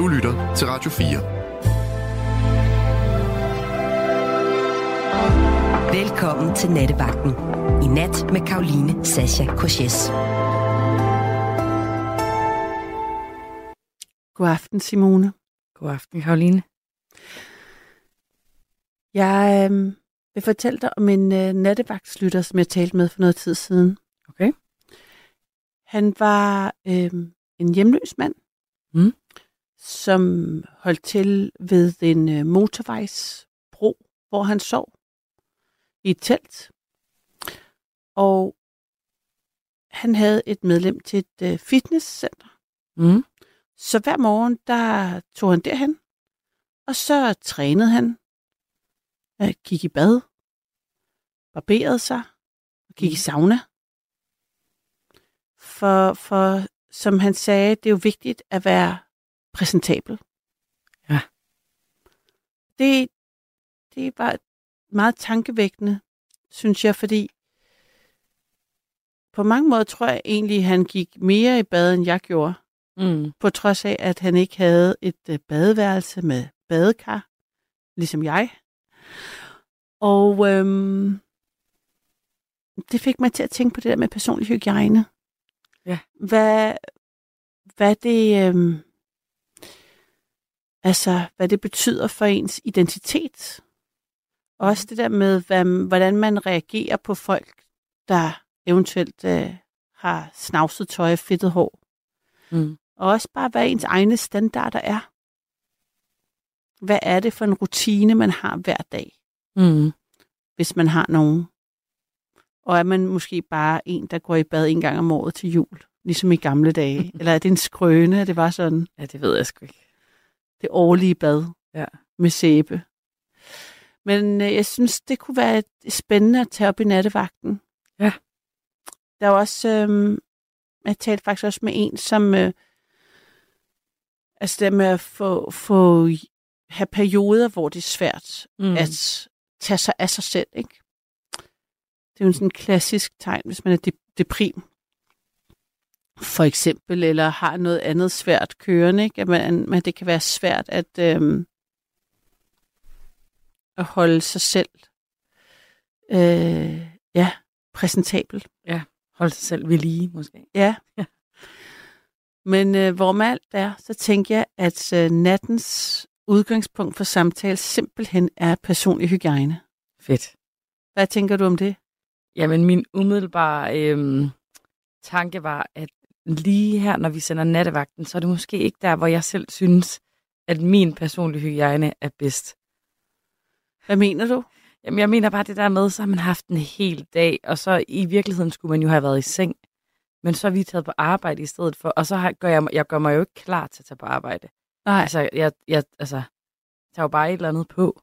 Du lytter til Radio 4. Velkommen til Nattevagten. I nat med Karoline Sasha Korses. God aften, Simone. God aften, Karoline. Jeg øh, vil fortælle dig om en øh, nattevagtslytter, som jeg talte med for noget tid siden. Okay. Han var øh, en hjemløs mand, Mm. Som holdt til ved en øh, motorvejsbro, hvor han sov i et telt. Og han havde et medlem til et øh, fitnesscenter. Mm. Så hver morgen, der tog han derhen, og så trænede han, øh, gik i bad, barberede sig, og gik i sauna. For, for som han sagde, det er jo vigtigt at være præsentabel. Ja. Det, det var meget tankevækkende, synes jeg, fordi på mange måder tror jeg egentlig, han gik mere i bad, end jeg gjorde Mm. på trods af, at han ikke havde et øh, badeværelse med badekar, ligesom jeg. Og øhm, det fik mig til at tænke på det der med personlig hygiejne. Ja. Hvad, hvad det, øhm, altså, hvad det betyder for ens identitet. Også det der med, hvad, hvordan man reagerer på folk, der eventuelt øh, har snavset tøj og fedtet hår. Mm. Og også bare, hvad ens egne standarder er. Hvad er det for en rutine, man har hver dag, Mm. hvis man har nogen? Og er man måske bare en, der går i bad en gang om året til jul, ligesom i gamle dage? Eller er det en skrøne, at det var sådan Ja, det ved jeg sgu ikke. Det årlige bad Ja. med sæbe? Men øh, jeg synes, det kunne være spændende at tage op i nattevagten. Ja. Der er også, øh, jeg talte faktisk også med en, som, øh, altså det med at få, få, have perioder, hvor det er svært Mm. at tage sig af sig selv, ikke? Det er jo sådan en klassisk tegn, hvis man er de- deprim, for eksempel, eller har noget andet svært kørende, ikke? At man, man, det kan være svært at, øhm, at holde sig selv øh, ja, præsentabel. Hold sig selv ved lige, måske. Ja. Ja. Men øh, hvorom alt er, så tænker jeg, at øh, nattens udgangspunkt for samtale simpelthen er personlig hygiejne. Fedt. Hvad tænker du om det? Jamen, min umiddelbare øhm, tanke var, at lige her, når vi sender nattevagten, så er det måske ikke der, hvor jeg selv synes, at min personlige hygiejne er bedst. Hvad mener du? Jamen, jeg mener bare det der med, så har man haft en hel dag, og så i virkeligheden skulle man jo have været i seng. Men så er vi taget på arbejde i stedet for, og så har, gør jeg, jeg gør mig jo ikke klar til at tage på arbejde. Nej, Altså, jeg, jeg altså, tager jo bare et eller andet på,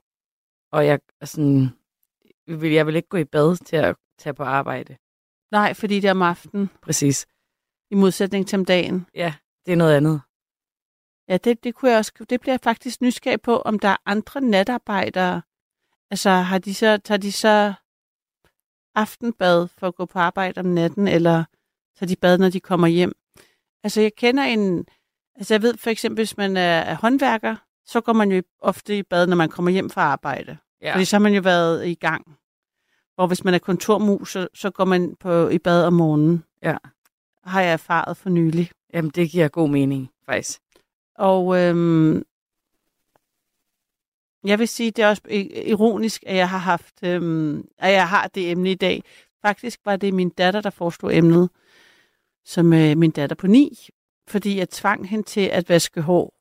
og jeg, sådan, vil, jeg vil ikke gå i bad til at tage på arbejde. nej, fordi det er om aftenen, Præcis. I modsætning til om dagen. Ja, det er noget andet. Ja, det, det, kunne jeg også, det bliver jeg faktisk nysgerrig på, om der er andre natarbejdere. Altså, har de så, tager de så aftenbad for at gå på arbejde om natten, eller tager de bad, når de kommer hjem? Altså, jeg kender en... Altså, jeg ved for eksempel, hvis man er, er håndværker, så går man jo ofte i bad, når man kommer hjem fra arbejde. Ja. Fordi så har man jo været i gang. Hvor hvis man er kontormus, så, så går man på, i bad om morgenen. Ja. Har jeg erfaret for nylig. Jamen, det giver god mening, faktisk. Og øhm, jeg vil sige, det er også ironisk, at jeg har haft, øhm, at jeg har det emne i dag. Faktisk var det min datter, der foreslog emnet, som øh, min datter på ni, fordi jeg tvang hende til at vaske hår.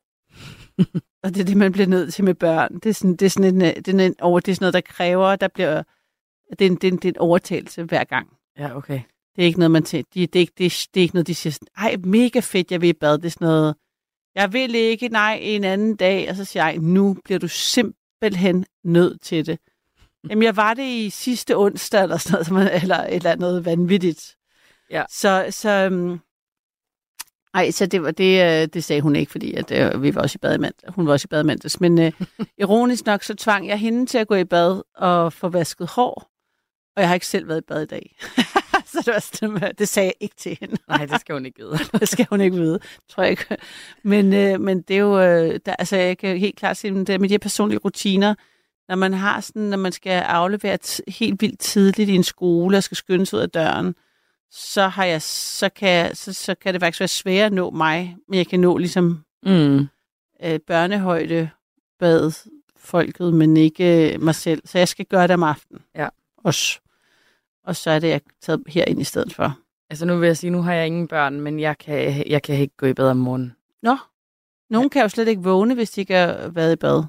og det er det, man bliver nødt til med børn. Det er sådan, det er sådan en, øh, det er en over, det er sådan noget, der kræver, der bliver, det er en, det er en, det er en overtagelse hver gang. Ja, okay. Det er ikke noget, man tænker, de, det, er ikke, det, det er ikke noget, de siger sådan, ej, mega fedt, jeg vil i bad. Det er sådan noget, jeg vil ikke, nej, en anden dag. Og så siger jeg, nu bliver du simpelthen nødt til det. Jamen, jeg var det i sidste onsdag, eller sådan noget, eller et eller andet vanvittigt. Ja. Så, så, um, ej, så det, var, det, øh, det sagde hun ikke, fordi at, øh, vi var også i bad i mandags. Hun var også i bad mandags. Men øh, ironisk nok, så tvang jeg hende til at gå i bad og få vasket hår. Og jeg har ikke selv været i bad i dag. så det, var sådan, det sagde jeg ikke til hende. Nej, det skal hun ikke vide. det skal hun ikke vide, tror jeg ikke. Men, øh, men det er jo, øh, der, altså jeg kan helt klart sige, det med de her personlige rutiner, når man har sådan, når man skal aflevere helt vildt tidligt i en skole og skal skynde sig ud af døren, så, har jeg, så, kan så, så kan det faktisk være svært at nå mig, men jeg kan nå ligesom Mm. øh, børnehøjde bad folket, men ikke øh, mig selv. Så jeg skal gøre det om aftenen. Ja. Også. Og så er det, jeg taget herind i stedet for. Altså nu vil jeg sige, nu har jeg ingen børn, men jeg kan, jeg kan ikke gå i bad om morgenen. Nå, nogen ja. kan jo slet ikke vågne, hvis de ikke har været i bad.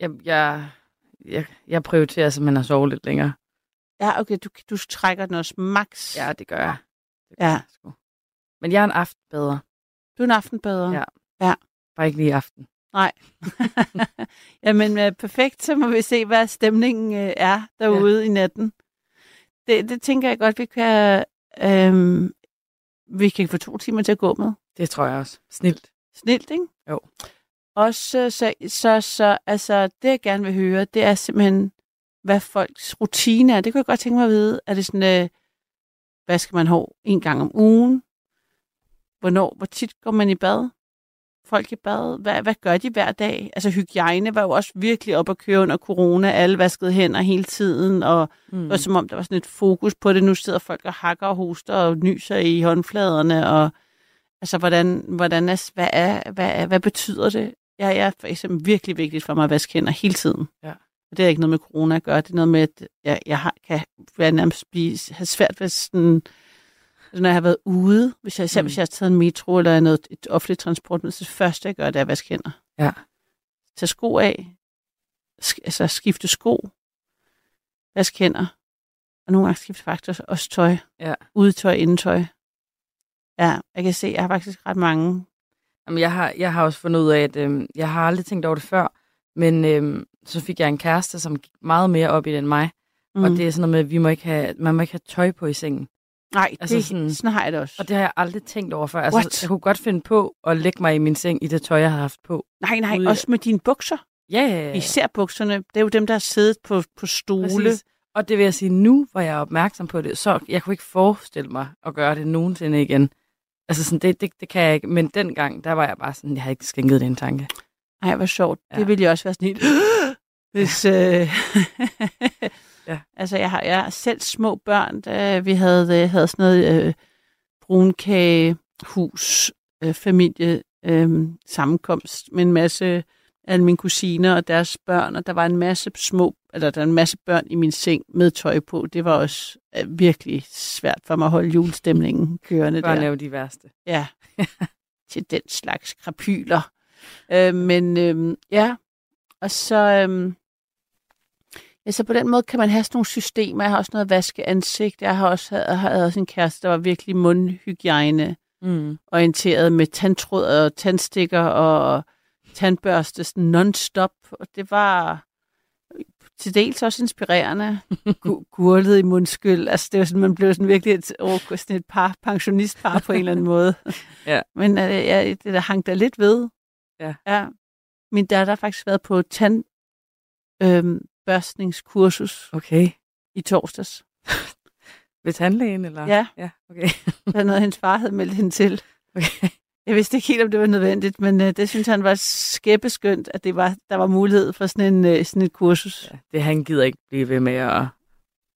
Jeg, jeg, jeg, jeg prioriterer simpelthen at sove lidt længere. Ja, okay, du, du trækker den også max. Ja, det gør jeg. Det gør Ja. jeg sgu. Men jeg er en aften bedre. Du er en aftenbader. Ja. Bare ikke lige i aften. Jamen, øh, perfekt. Så må vi se, hvad stemningen øh, er derude ja. i natten. Det, det tænker jeg godt, vi kan, øh, vi kan få to timer til at gå med. Det tror jeg også. Snilt. Snilt, ikke? Jo. Også så, så, så altså, det jeg gerne vil høre, det er simpelthen, hvad folks rutine er. Det kunne jeg godt tænke mig at vide. Er det sådan, øh, hvad skal man have en gang om ugen? Hvornår, hvor tit går man i bad? Folk i bad? Hvad, hvad gør de hver dag? Altså hygiejne var jo også virkelig op at køre under corona. Alle vaskede hænder hele tiden, og Mm. det var som om, der var sådan et fokus på det. Nu sidder folk og hakker og hoster og nyser i håndfladerne. Og, altså, hvordan, hvordan er, hvad, er, hvad, er, hvad betyder det? Jeg er for eksempel virkelig vigtigt for mig at vaske hænder hele tiden. Ja. Og det er ikke noget med corona at gøre. Det er noget med, at jeg, jeg har, kan være nærmest blive, have svært ved sådan, når jeg har været ude, hvis jeg, især Mm. hvis jeg har taget en metro eller noget, et offentligt transportmiddel, så det første, jeg gør, det er at vaske hænder. Ja. Tag sko af, sk- altså skifte sko, vaske hænder, og nogle gange skifte faktisk også tøj. Ja. Udetøj, indetøj. Ja, jeg kan se, jeg har faktisk ret mange. Jamen, jeg, har, jeg har også fundet ud af, at øhm, jeg har aldrig tænkt over det før, men øhm, så fik jeg en kæreste, som gik meget mere op i det end mig. Mm. Og det er sådan noget med, at vi må ikke have, man må ikke have tøj på i sengen. Nej, altså det, sådan- sådan, har jeg det også. Og det har jeg aldrig tænkt over før. Altså, What? jeg kunne godt finde på at lægge mig i min seng i det tøj, jeg har haft på. nej, nej, ude også med dine bukser. Ja, ja, ja. Især bukserne. Det er jo dem, der har siddet på, på stole. Præcis. Og det vil jeg sige, nu hvor jeg er opmærksom på det, så jeg kunne ikke forestille mig at gøre det nogensinde igen. Altså sådan, det, det, det kan jeg ikke. Men dengang, der var jeg bare sådan, jeg havde ikke skænket det en tanke. Ej, hvor sjovt. Ja. Det ville jeg også være sådan helt... Hvis, ja. Øh... Ja. Altså, jeg har, jeg har selv små børn, da vi havde, øh, havde sådan noget øh, brunkagehus, øh, familie, øh, sammenkomst med en masse af mine kusiner og deres børn, og der var en masse små, eller der var en masse børn i min seng med tøj på. Det var også øh, virkelig svært for mig at holde julestemningen kørende Børn der. er jo de værste. Ja, til den slags krapyler. Øh, men øh, ja, og så, øh, ja, så på den måde kan man have sådan nogle systemer. Jeg har også noget vaske ansigt. Jeg har også havde, havde også en kæreste, der var virkelig mundhygiejne Mm. orienteret med tandtråd og tandstikker og tandbørste sådan non-stop. Og det var til dels også inspirerende. Gu- Gurlet i mundskyld. Altså, det var sådan, man blev sådan virkelig et, oh, sådan et par, pensionistpar på en eller anden måde. Ja. Men øh, ja, det der hang der lidt ved. Ja. ja. Min datter har faktisk været på tandbørstningskursus Okay. i torsdags. Ved tandlægen, eller? Ja. Ja, okay. Det var noget, hendes far havde meldt hende til. okay. Jeg vidste ikke helt, om det var nødvendigt, men øh, det synes han var skæbbeskyndt, at det var, der var mulighed for sådan, en, øh, sådan et kursus. Ja, det han gider ikke blive ved med at,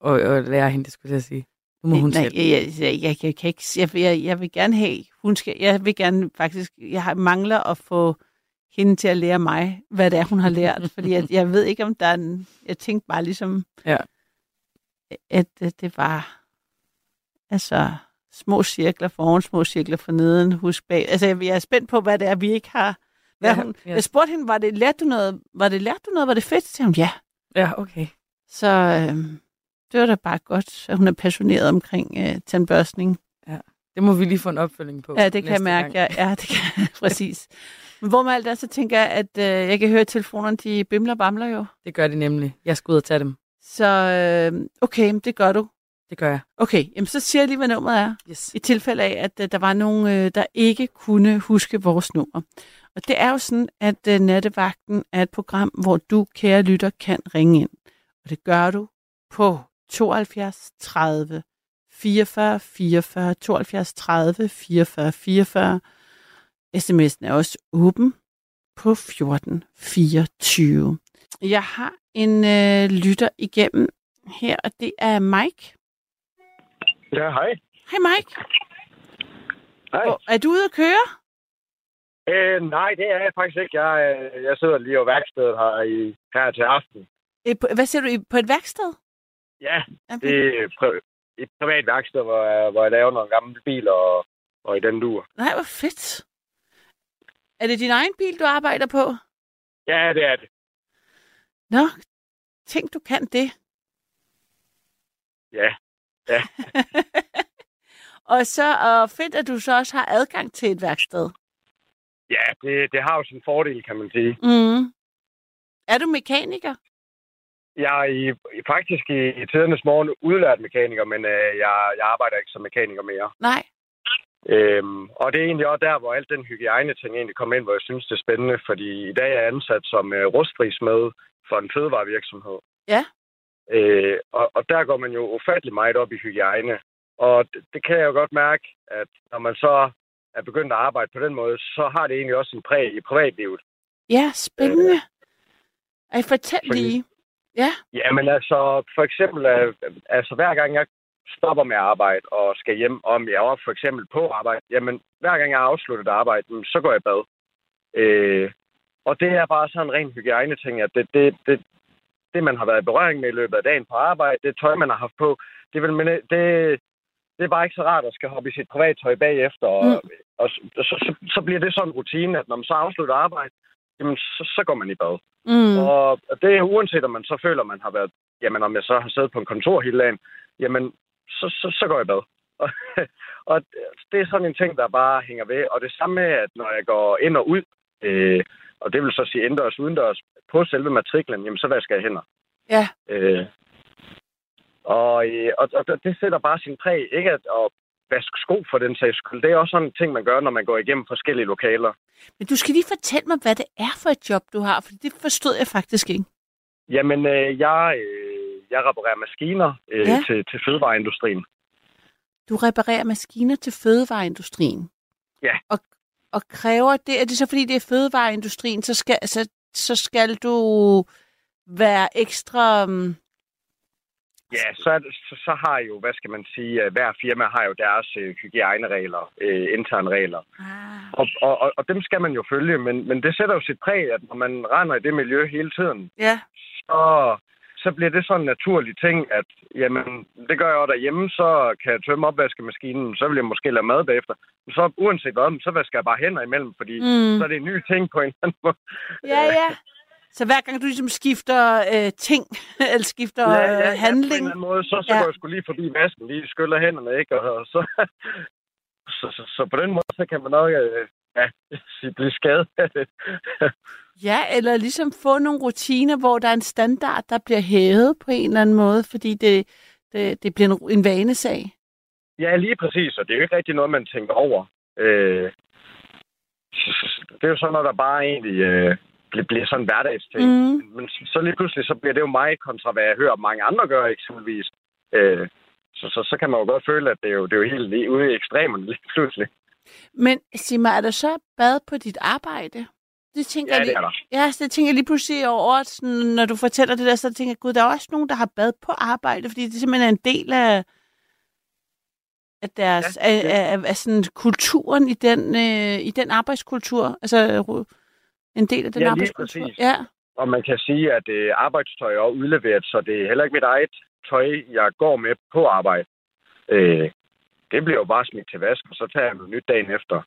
at, at lære hende, det skulle jeg sige. Nu må hun Nej, selv. jeg, jeg, jeg, jeg, kan ikke, jeg, jeg, jeg vil gerne have, hun skal, jeg vil gerne faktisk, jeg mangler at få hende til at lære mig, hvad det er, hun har lært, fordi jeg, jeg ved ikke, om der er en, jeg tænkte bare ligesom, Ja. at, at det var, altså, små cirkler foran, små cirkler for neden, husk bag. Altså, jeg, jeg er spændt på, hvad det er, vi ikke har. Hvad Ja, hun, ja. Jeg spurgte hende, var det, lærte du noget, var det, lærte du noget, var det fedt? Så sagde hun, ja. Ja, okay. Så øh, det var da bare godt, at hun er passioneret omkring øh, tandbørstning. Det må vi lige få en opfølging på. Ja, det kan jeg mærke. gang. Ja, ja, det kan præcis. Men hvor med alt det, så tænker jeg, at øh, jeg kan høre, at telefonerne de bimler og bamler jo. Det gør de nemlig. Jeg skal ud og tage dem. Så øh, okay, men det gør du. Det gør jeg. Okay, jamen så siger jeg lige, hvad nummeret er. Yes. I tilfælde af, at øh, der var nogen, øh, der ikke kunne huske vores nummer. Og det er jo sådan, at øh, Nattevagten er et program, hvor du, kære lytter, kan ringe ind. Og det gør du på 72 30 44 44 72 30 44 44. SMS'en er også åben på 14 24. Jeg har en øh, lytter igennem her, og det er Mike. Ja, hej. Hej Mike. Hej. Hvor, er du ude at køre? Øh, nej, det er jeg faktisk ikke. Jeg, øh, jeg sidder lige på værkstedet her, i, her til aften. Øh, på- Hvad siger du? På et værksted? Ja, Okay. det er et privat værksted, hvor jeg, hvor jeg laver nogle gamle biler og, og i den dur. Nej, hvor fedt. Er det din egen bil, du arbejder på? Ja, det er det. Nå, tænk, du kan det. Ja. Ja. og så og fedt, at du så også har adgang til et værksted. Ja, det, det har jo sin fordel, kan man sige. Mm. Er du mekaniker? Jeg er i, faktisk i, i tidernes morgen udlært mekaniker, men øh, jeg, jeg arbejder ikke som mekaniker mere. Nej. Øhm, og det er egentlig også der, hvor alt den hygiejne-ting egentlig kommer ind, hvor jeg synes, det er spændende, fordi i dag er jeg ansat som øh, rustfri smed for en fødevarevirksomhed. Ja. Øh, og, og der går man jo ufattelig meget op i hygiejne. Og det, det kan jeg jo godt mærke, at når man så er begyndt at arbejde på den måde, så har det egentlig også en præg i privatlivet. Ja, spændende. Ej, fortæl Fordi- lige. Ja. Jamen altså, for eksempel, øh, altså hver gang jeg stopper med arbejde og skal hjem, om jeg er for eksempel på arbejde, jamen hver gang jeg har afsluttet arbejde, så går jeg i bad. Øh, og det er bare sådan en ren hygiejne-ting, at det, det, det, det, man har været i berøring med i løbet af dagen på arbejde, det tøj, man har haft på, det, vil, men det, det er bare ikke så rart at skal hoppe i sit privattøj bagefter. Og, Mm. og så, så, så bliver det sådan en rutine, at når man så afslutter arbejde, jamen så, så går man i bad. Mm. Og og det er uanset, om man så føler, man har været, jamen om jeg så har siddet på en kontor hele dagen, jamen så, så, så går jeg bad. Og, og det er sådan en ting, der bare hænger ved. Og det samme med, at når jeg går ind og ud, øh, og det vil så sige indendørs udendørs, på selve matriklen, jamen så vasker jeg hænder. Ja. Øh, og, øh, og, og det sætter bare sin præg. Ikke at, at vaske sko for den sags skyld. Det er også sådan en ting, man gør, når man går igennem forskellige lokaler. Men du skal lige fortælle mig, hvad det er for et job, du har, for det forstod jeg faktisk ikke. Jamen, øh, jeg, øh, jeg reparerer maskiner øh, Ja. til, til fødevareindustrien. Du reparerer maskiner til fødevareindustrien. Ja. Og, og kræver det, er det så fordi det er fødevareindustrien, så skal, så, så skal du være ekstra... um, Ja, så, så, så har jo, hvad skal man sige, øh, hver firma har jo deres øh, hygiejneregler, øh, interne regler. Ah. Og, og, og, og dem skal man jo følge, men, men det sætter jo sit præg, at når man render i det miljø hele tiden, Ja, så, så bliver det sådan en naturlig ting, at jamen, det gør jeg også derhjemme, så kan jeg tømme opvaskemaskinen, så vil jeg måske lave mad bagefter. Så uanset hvad, så vasker jeg bare hænder imellem, fordi mm. så er det en ny ting på en eller anden måde. ja, ja. Så hver gang du ligesom skifter øh, ting, eller skifter ja, ja, ja, ja, ja, på en handling, eller anden måde, så, så Ja. går jeg sgu lige forbi vasken, lige skyller hænderne, ikke? Og, og så, så, så, så, på den måde, så kan man nok øh, ja, blive skadet af det. ja, eller ligesom få nogle rutiner, hvor der er en standard, der bliver hævet på en eller anden måde, fordi det, det, det bliver en, en vanesag. ja, lige præcis, og det er jo ikke rigtig noget, man tænker over. Øh, det er jo sådan noget, der bare egentlig øh, bliver, sådan en hverdagsting. Mm. Men så, lige pludselig, så bliver det jo mig kontra, hvad jeg hører mange andre gøre eksempelvis. Øh, så, så, så kan man jo godt føle, at det er jo, det er jo helt lige ude i ekstremerne lige pludselig. Men sig mig, er der så bad på dit arbejde? Det tænker Ja, jeg det lige, er der. Ja, så det tænker jeg lige pludselig over, at sådan, når du fortæller det der, så tænker jeg, gud, der er også nogen, der har bad på arbejde, fordi det simpelthen er en del af, af deres, ja, Ja, af, af, af, af sådan kulturen i den, øh, i den arbejdskultur. Altså en del af den Ja, arbejdskultur. Ja, Og man kan sige, at øh, arbejdstøj er også udleveret, så det er heller ikke mit eget tøj, jeg går med på arbejde. Øh, det bliver jo bare smidt til vask, og så tager jeg noget nyt dagen efter.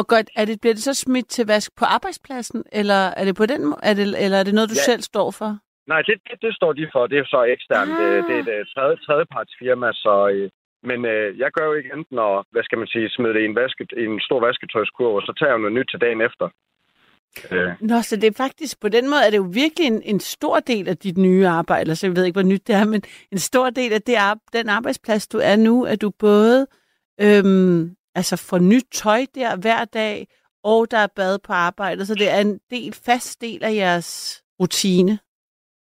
og godt, er det, bliver det så smidt til vask på arbejdspladsen, eller er det på den må- er det, eller er det noget, du Ja. selv står for? Nej, det, det, det står de for. Det er så eksternt. Ah. Det, det er et øh, tredje, tredjepartsfirma, så... Øh, men øh, jeg gør jo ikke enten at, hvad skal man sige, smide det i en, vaske, i en stor vasketøjskurv, og så tager jeg noget nyt til dagen efter. Øh, Nå, så det er faktisk, på den måde er det jo virkelig en, en stor del af dit nye arbejde, eller så jeg ved ikke, hvor nyt det er, men en stor del af det, den arbejdsplads, du er nu, at du både øhm, altså får nyt tøj der hver dag, og der er bad på arbejdet, så det er en del, fast del af jeres rutine.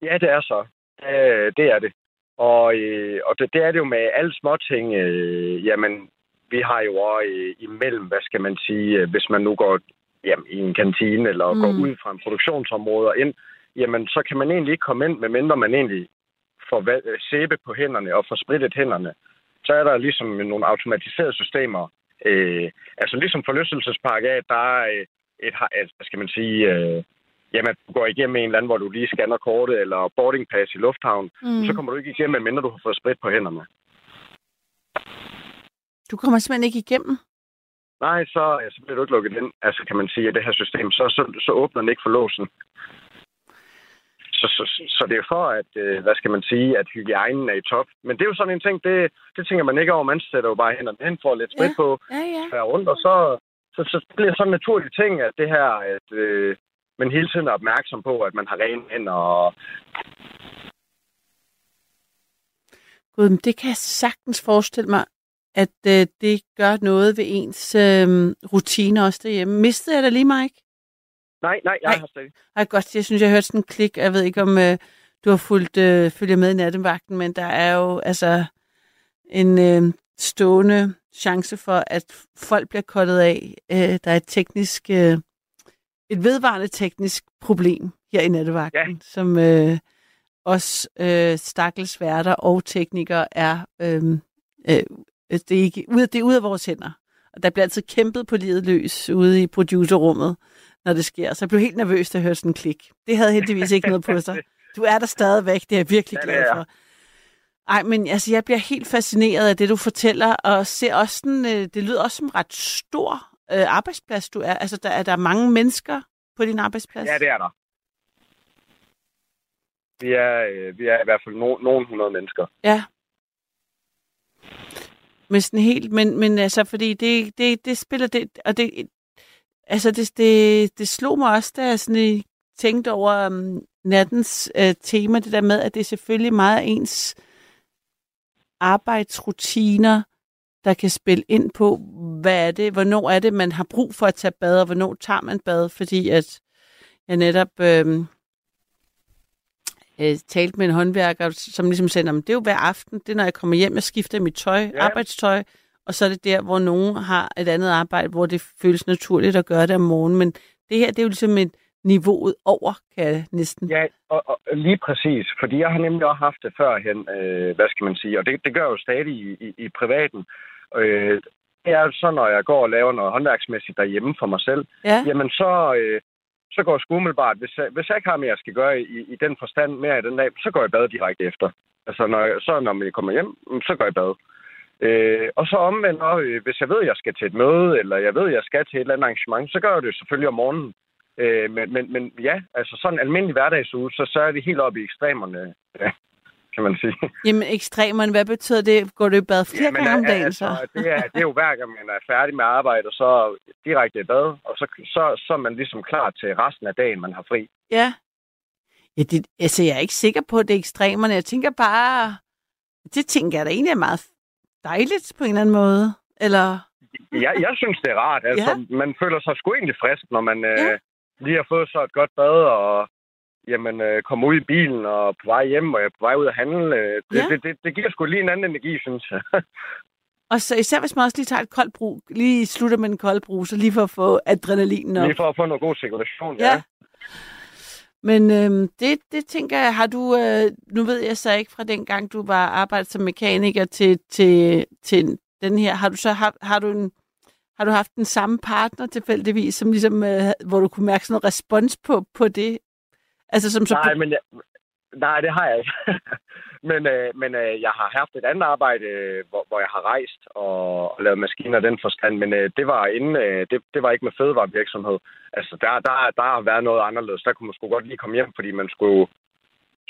ja, det er så. Øh, det er det. Og, øh, og det, det er det jo med alle småting. Øh, jamen, vi har jo også øh, imellem, hvad skal man sige, øh, hvis man nu går jamen, i en kantine eller mm. går ud fra en produktionsområde og ind, jamen, så kan man egentlig ikke komme ind, medmindre man egentlig får øh, sæbe på hænderne og får spritet hænderne. Så er der ligesom nogle automatiserede systemer. Øh, altså ligesom forlystelsespark af, der er øh, et, et, hvad skal man sige, øh, jamen, du går igennem en eller anden, hvor du lige scanner kortet, eller boarding pass i lufthavn, mm. så kommer du ikke igennem, medmindre du har fået sprit på hænderne. Du kommer simpelthen ikke igennem? Nej, så, så bliver du ikke lukket ind, altså kan man sige, at det her system, så, så, så åbner den ikke for låsen. Så, så, så det er for, at, øh, hvad skal man sige, at hygiejnen er i top. Men det er jo sådan en ting, det, det tænker man ikke over. Man sætter jo bare hænderne hen for lidt sprit Ja, på, Ja, ja. rundt, og så, så, så bliver det sådan en naturlig ting, at det her, at øh, man hele tiden er opmærksom på, at man har rene hænder, og Gud, men det kan jeg sagtens forestille mig, at øh, det gør noget ved ens øh, rutine også derhjemme. Mistede jeg dig lige, Mike? nej, nej, jeg Nej. har stadig. Ej, godt, jeg synes, jeg hørte sådan en klik. Jeg ved ikke, om øh, du har fulgt, øh, følger med i nattevagten, men der er jo altså en øh, stående chance for, at folk bliver kottet af. Øh, der er et teknisk, øh, et vedvarende teknisk problem her i nattevagten, Ja. som øh, os øh, stakkels værter og teknikere er, øh, øh, det er, ikke, ud, det er ude af vores hænder. Og der bliver altid kæmpet på livet løs ude i producerrummet, når det sker. Så jeg blev helt nervøs, da jeg hørte sådan en klik. Det havde heldigvis ikke noget på sig. Du er der stadigvæk, det er jeg virkelig glad for. Ej, men altså, jeg bliver helt fascineret af det, du fortæller, og ser også sådan, øh, det lyder også som ret stor øh, arbejdsplads, du er. Altså, der er der mange mennesker på din arbejdsplads? Ja, det er der. Vi er, øh, vi er i hvert fald no, nogle hundrede mennesker. Ja. Men sådan helt, men, men altså, fordi det, det, det spiller det, og det, altså det, det, det slog mig også, da jeg sådan øh, tænkte over um, nattens uh, tema, det der med, at det er selvfølgelig meget ens arbejdsrutiner, der kan spille ind på, hvad er det, hvornår er det, man har brug for at tage bad, og hvornår tager man bad, fordi at jeg netop øh, øh, talte med en håndværker, som ligesom sagde, "Nå, men det er jo hver aften, det er når jeg kommer hjem, jeg skifter mit tøj. Ja. arbejdstøj, og så er det der, hvor nogen har et andet arbejde, hvor det føles naturligt at gøre det om morgenen, men det her, det er jo ligesom et niveauet over, kan jeg næsten. Ja, og, og lige præcis. Fordi jeg har nemlig også haft det førhen, øh, hvad skal man sige, og det, det gør jeg jo stadig i, i, i privaten. Øh, det er så, når jeg går og laver noget håndværksmæssigt derhjemme for mig selv, Ja, jamen så, øh, så går jeg sgu umiddelbart, hvis jeg, hvis jeg ikke har mere, jeg skal gøre i, i den forstand mere i den dag, så går jeg i bad direkte efter. Altså, når jeg, så når jeg kommer hjem, mm, så går jeg i bad. Øh, og så omvendt, øh, hvis jeg ved, at jeg skal til et møde, eller jeg ved, at jeg skal til et eller andet arrangement, så gør jeg det selvfølgelig om morgenen. Øh, men, men, men ja, altså sådan en almindelig hverdagsuge, så, så er det helt oppe i ekstremerne, ja, kan man sige. jamen ekstremerne, hvad betyder det? Går du i bad flere Jamen, gange om dagen altså, så? Det er, det er jo hver gang, man er færdig med arbejde, og så direkte i bad, og så, så, så er man ligesom klar til resten af dagen, man har fri. Ja. ja det, altså, jeg er ikke sikker på, at det er ekstremerne. Jeg tænker bare, det tænker jeg da egentlig er meget dejligt på en eller anden måde. Eller, Jeg, jeg synes, det er rart. Altså, ja. Man føler sig sgu egentlig frisk, når man Ja. øh, lige har fået så et godt bad, og jamen, øh, kommer ud i bilen og på vej hjem, og jeg er på vej ud at handle. Øh, det, Ja. det, det, det giver sgu lige en anden energi, synes jeg. og så især hvis man også lige tager et koldt brug, lige slutter med en kold brug, så lige for at få adrenalinen op. lige for at få noget god cirkulation. Ja. Men øhm, det, det tænker jeg, har du, øh, nu ved jeg så ikke fra den gang, du var arbejdet som mekaniker til, til, til den her, har du så haft, har du en, har du haft den samme partner tilfældigvis, som ligesom, øh, hvor du kunne mærke sådan noget respons på, på det? Altså som så... Nej, men jeg, nej, det har jeg ikke. men øh, men øh, jeg har haft et andet arbejde, øh, hvor, hvor jeg har rejst og, og lavet maskiner den forstand, men øh, det var inden, øh, det, det var ikke med fødevarevirksomhed. Altså, der, der, der har været noget anderledes. Der kunne man sgu godt lige komme hjem, fordi man skulle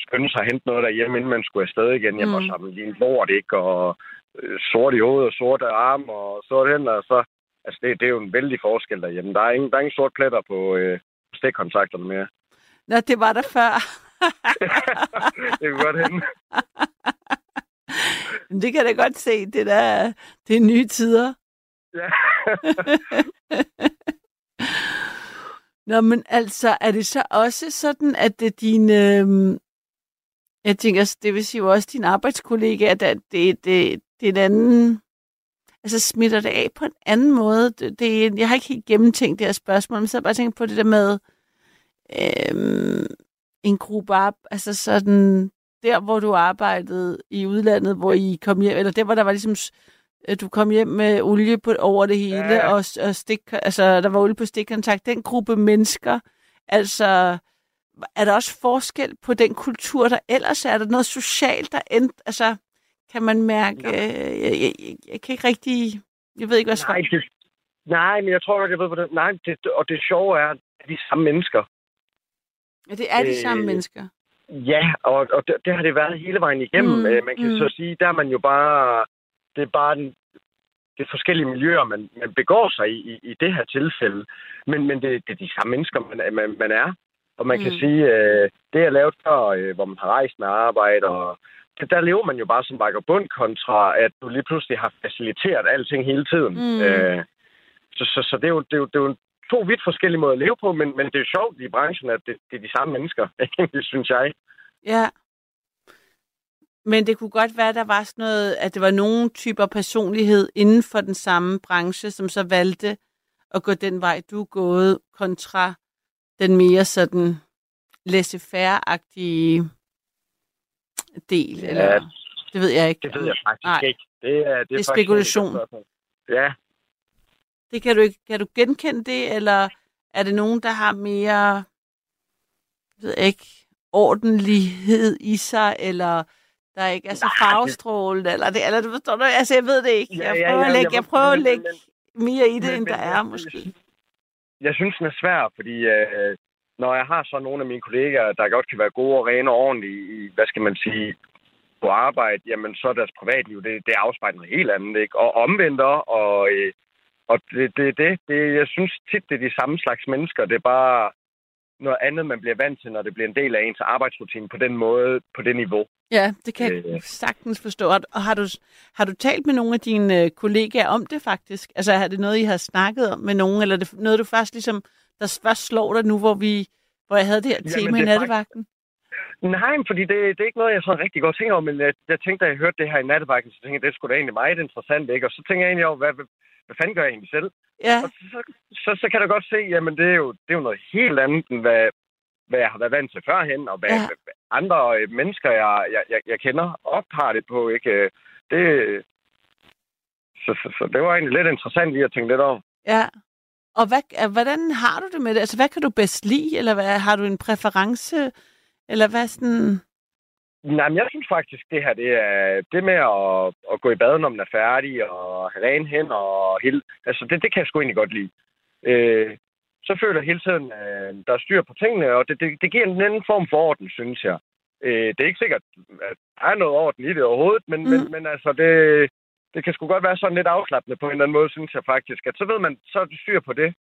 skynde sig at hente noget derhjemme, inden man skulle afsted igen hjem Mm. mm. samle lige en lort, ikke? Og øh, sort i hovedet og sorte arme og sorte hænder, og så... Altså, det, det er jo en vældig forskel derhjemme. Der er ingen, der er ingen sort pletter på øh, stikkontakterne mere. Nå, det var der før. det kan godt hende. Men det kan jeg da godt se, det der, det er nye tider. Ja. Nå, men altså, er det så også sådan, at det dine, øhm, Jeg tænker, også, det vil sige jo også dine arbejdskollegaer, at det, det, det, det er en anden... Altså smitter det af på en anden måde? Det, det, jeg har ikke helt gennemtænkt det her spørgsmål, men så har jeg bare tænkt på det der med øhm, en gruppe op, altså sådan der, hvor du arbejdede i udlandet, hvor I kom hjem, eller der, hvor der var ligesom, øh, du kom hjem med olie på, over det hele, Ja. og, og stik, altså der var olie på stikkontakt. Den gruppe mennesker, altså er der også forskel på den kultur, der ellers er? Er der noget socialt, der end, altså kan man mærke, øh, jeg, jeg, jeg, jeg kan ikke rigtig, jeg ved ikke, hvad Nej, svar. det, nej, men jeg tror godt, jeg ved, hvordan... Nej, det, og det sjove er, at de samme mennesker. Ja, det er de samme øh, mennesker. Ja, og, og det, det har det været hele vejen igennem. Mm, Mm, man kan mm. så sige, der er man jo bare... Det er bare den, det er forskellige miljøer, man, man begår sig i, i, i det her tilfælde. Men, men det, det er de samme mennesker, man, man, man er. Og man mm. kan sige, øh, det jeg lavede før, øh, hvor man har rejst med arbejde, og det, der lever man jo bare som vagabund kontra, at du lige pludselig har faciliteret alting hele tiden. Mm. Øh, så, så, så det, er jo, det, er jo, det er jo to vidt forskellige måder at leve på, men, men det er jo sjovt i branchen, at det, det er de samme mennesker, synes jeg. Ja. Men det kunne godt være, at der var sådan noget, at det var nogle typer personlighed inden for den samme branche, som så valgte at gå den vej, du er gået, kontra den mere sådan laissez-faire-agtige del. Ja, eller, det ved jeg ikke. Det ved jeg faktisk Nej. ikke. Det er, det er, Det er spekulation. Ja, Det kan du ikke. Kan du genkende det, eller er det nogen, der har mere, ved ikke, ordentlighed i sig, eller der ikke er så farvestrålet, eller det, eller du forstår du, altså jeg ved det ikke. Ja, Jeg ja, prøver ja, at lægge, jeg prøver at lægge mere i det, men- end der men- er, måske. jeg synes, den er svær, fordi øh, når jeg har så nogle af mine kollegaer, der godt kan være gode og rene og ordentlige i, hvad skal man sige, på arbejde, jamen så er deres privatliv, det, det afspejler noget helt andet, ikke? Og omvendt, og, øh, og det, det, det, det, jeg synes tit, det er de samme slags mennesker, det er bare noget andet, man bliver vant til, når det bliver en del af ens arbejdsrutine på den måde, på det niveau. Ja, det kan jeg Øh. sagtens forstå. Og har du, har du talt med nogle af dine øh, kollegaer om det faktisk? Altså er det noget, I har snakket om med nogen, eller er det noget, du først ligesom, der først slår dig nu, hvor vi hvor jeg havde det her Jamen, tema i det er nattevagten? Nej, fordi det, det er ikke noget, jeg sådan rigtig godt tænker over, men jeg, jeg tænkte, da jeg hørte det her i nattevagten, så tænkte jeg, det skulle da egentlig meget interessant, ikke? Og så tænker jeg egentlig over, hvad, hvad, fanden gør jeg egentlig selv? Ja, Og så, så, så kan du godt se, jamen det er jo, det er jo noget helt andet, end hvad, hvad jeg har været vant til førhen, og hvad, Ja. hvad andre øh, mennesker, jeg, jeg, jeg, jeg kender, op har det på, ikke? Øh, Det, så, så, så det var egentlig lidt interessant lige at tænke lidt over. ja. Og hvad, øh, hvordan har du det med det? Altså, hvad kan du bedst lide? Eller hvad, har du en præference? Eller hvad sådan... Nej, men jeg synes faktisk, det her, det er det med at, at gå i bad, når man er færdig, og have rene hænder, og hele, altså det, det kan jeg sgu egentlig godt lide. Øh, så føler jeg hele tiden, at der er styr på tingene, og det, det, det giver en anden form for orden, synes jeg. Øh, det er ikke sikkert, at der er noget orden i det overhovedet, men. Mm. men, men altså, det, det kan sgu godt være sådan lidt afslappende på en eller anden måde, synes jeg faktisk. At så ved man, så er det styr på det.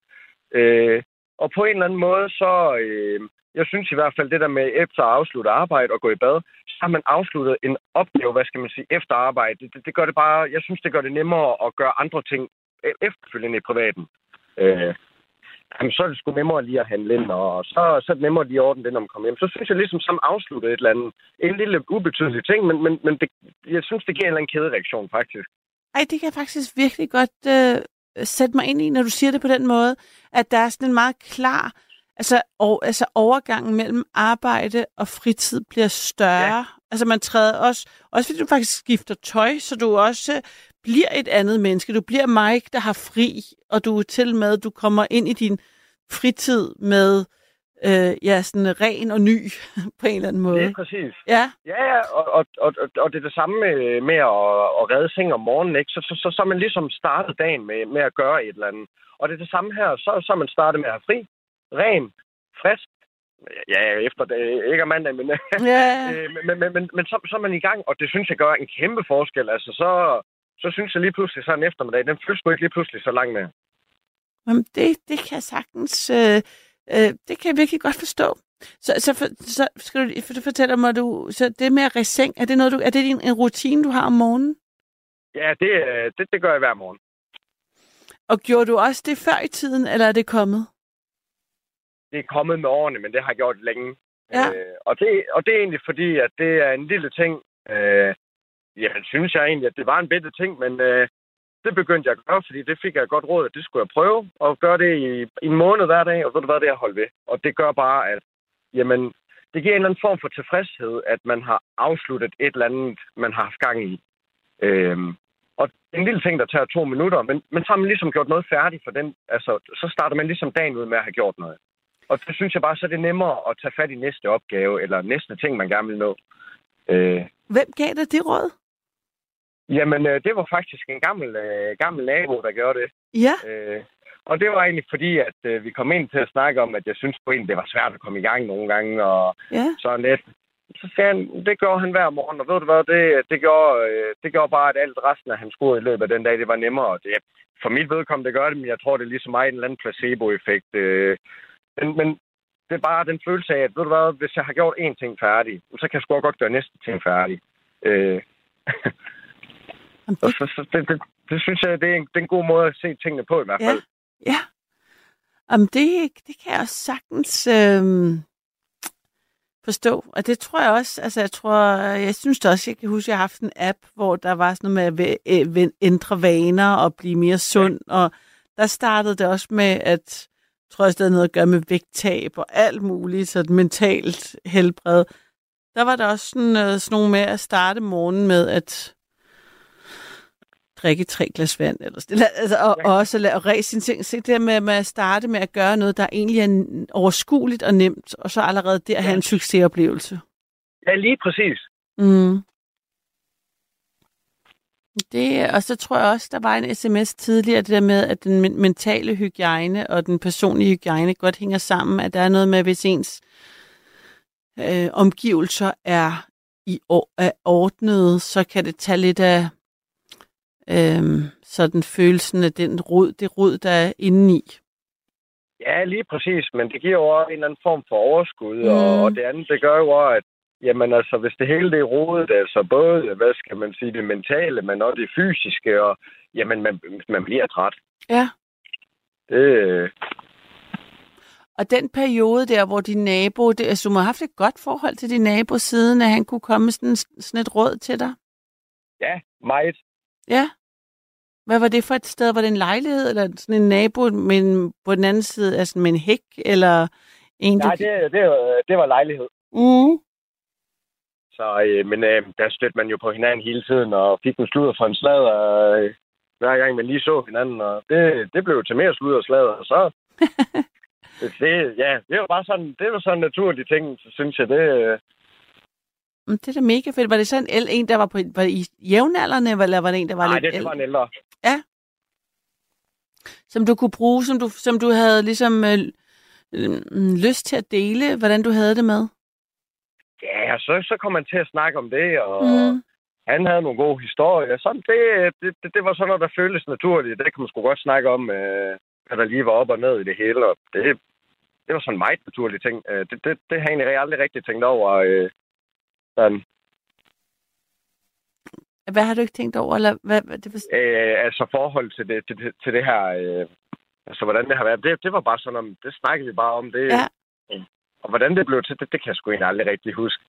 Øh, og på en eller anden måde, så... Øh, jeg synes i hvert fald, det der med efter at afslutte arbejde og gå i bad, så har man afsluttet en opgave, hvad skal man sige, efter arbejde. Det, det, det gør det bare, jeg synes, det gør det nemmere at gøre andre ting e, efterfølgende i privaten. Øh, jamen, så er det sgu nemmere lige at handle ind, og så, så er det nemmere lige at ordne det, når man kommer hjem. Så synes jeg ligesom, som afsluttet et eller andet, en lille ubetydelig ting, men, men, men det, jeg synes, det giver en eller anden kædereaktion, faktisk. Ej, det kan jeg faktisk virkelig godt øh, sætte mig ind i, når du siger det på den måde, at der er sådan en meget klar, altså, og, altså overgangen mellem arbejde og fritid bliver større. Ja. Altså man træder også, også fordi du faktisk skifter tøj, så du også bliver et andet menneske. Du bliver Mike, der har fri, og du er til med, du kommer ind i din fritid med øh, ja, sådan ren og ny på en eller anden måde. Det er præcis. Ja, Ja, ja, og, og, og, og- det er det samme med, med at, at redde seng om morgenen, ikke? Så, så, så, så man ligesom startet dagen med, med at gøre et eller andet. Og det er det samme her, så, så man startet med at have fri, ren, frisk. Ja, efter det, ikke om mandag, men, ja. øh, men, men, men, men, så, så er man i gang, og det synes jeg gør en kæmpe forskel. Altså, så, så synes jeg lige pludselig, så en eftermiddag, den føles ikke lige pludselig så lang med. Jamen, det, det kan jeg sagtens, øh, øh, det kan jeg virkelig godt forstå. Så, så, for, så skal du, for, du fortæller mig, du, så det med reseng, er det, noget, du, er det din, en rutine, du har om morgenen? Ja, det, øh, det, det gør jeg hver morgen. Og gjorde du også det før i tiden, eller er det kommet? Det er kommet med årene, men det har jeg gjort længe. Ja. Øh, og, det, og det er egentlig fordi, at det er en lille ting. Øh, jamen, synes jeg egentlig, at det var en bitte ting, men øh, det begyndte jeg at gøre, fordi det fik jeg godt råd, at det skulle jeg prøve, og gøre det i, i en måned hver dag, og ved du hvad, det er at holde ved. Og det gør bare, at jamen, det giver en eller anden form for tilfredshed, at man har afsluttet et eller andet, man har haft gang i. Øhm, og en lille ting, der tager to minutter, men, men så har man ligesom gjort noget færdigt for den. Altså, så starter man ligesom dagen ud med at have gjort noget. Og det synes jeg bare, så er det nemmere at tage fat i næste opgave, eller næste ting, man gerne vil nå. Øh, Hvem gav dig det råd? jamen, øh, det var faktisk en gammel, øh, gammel nabo, der gjorde det. Ja. Øh, og det var egentlig fordi, at øh, vi kom ind til at snakke om, at jeg synes på egentlig, det var svært at komme i gang nogle gange, og Ja. sådan lidt. Så sagde han, det gjorde han hver morgen, og ved du hvad, det, det, gjorde, øh, det gjorde bare, at alt resten af hans skole i løbet af den dag, det var nemmere. Og det, for mit vedkommende, gør det, men jeg tror, det er ligesom mig en eller anden placebo-effekt. Øh, men, men det er bare den følelse af, at ved du hvad, hvis jeg har gjort én ting færdig, så kan jeg sgu godt gøre næste ting færdig. Øh, Jamen, det, så, så det, det, det, synes jeg, det er, en, det er en god måde at se tingene på i hvert Ja. fald. ja. Jamen, det, det kan jeg også sagtens øhm, forstå. Og det tror jeg også, altså jeg tror, jeg synes da også, jeg kan huske, at jeg har haft en app, hvor der var sådan noget med at øh, ændre vaner og blive mere sund. Og der startede det også med, at tror også, det havde noget at gøre med vægttab og alt muligt, så mentalt helbred. Der var der også sådan, øh, sådan nogle med at starte morgenen med at drikke tre glas vand. Eller sådan. Altså, og, og også lade at ræse sine ting. Se det der med, med at starte med at gøre noget, der egentlig er overskueligt og nemt, og så allerede der have en succesoplevelse. Ja, lige præcis. Mm. Det, og så tror jeg også, der var en sms tidligere, det der med, at den men- mentale hygiejne og den personlige hygiejne godt hænger sammen, at der er noget med, hvis ens øh, omgivelser er i er ordnede, så kan det tage lidt af øh, sådan følelsen af den rod, det rod, der er indeni. Ja, lige præcis, men det giver jo også en eller anden form for overskud, mm. Og, og det andet, det gør jo også, at jamen, altså, hvis det hele det er rodet, altså både, hvad skal man sige, det mentale, men også det fysiske, og jamen, man, man bliver træt. Ja. Det, Og den periode der, hvor din nabo, det, altså, du må have haft et godt forhold til din nabo, siden at han kunne komme sådan, sådan et råd til dig. ja, meget. Ja. Hvad var det for et sted? Var det en lejlighed, eller sådan en nabo men på den anden side, altså med en hæk, eller en, Nej, det, det, var- det var lejlighed. Mm. Så, øh, men øh, der stødte man jo på hinanden hele tiden, og fik en sludder fra en sladder, øh, hver gang man lige så hinanden, og det, det blev til mere sludder og sladder, og så... det, ja, det var bare sådan, det var sådan en naturlig ting, så synes jeg, det... Øh, Det er da mega fedt. Var det så en, en der var, på, var i jævnaldrende, eller var det en, der var nej, lidt det var en ældre? ældre. Som du kunne bruge, som du, som du havde ligesom øh, øh, lyst til at dele, hvordan du havde det med? Ja, så, så kom man til at snakke om det, og Mm. mm. han havde nogle gode historier. Sådan, det, det, det, det var sådan noget, der føltes naturligt. Det kan man sgu godt snakke om, øh, hvad der lige var op og ned i det hele. Og det, det var sådan en meget naturlig ting. Øh, det, det, det har jeg egentlig aldrig rigtig tænkt over. Øh, sådan, Hvad har du ikke tænkt over? Eller hvad, hvad, det var, øh, altså forhold til det, til, det- til det her... Øh, altså, hvordan det har været. Det, det var bare sådan om... Det snakkede vi bare om. Det, Ja. Og hvordan det blev til, det, det kan jeg sgu egentlig aldrig rigtig huske.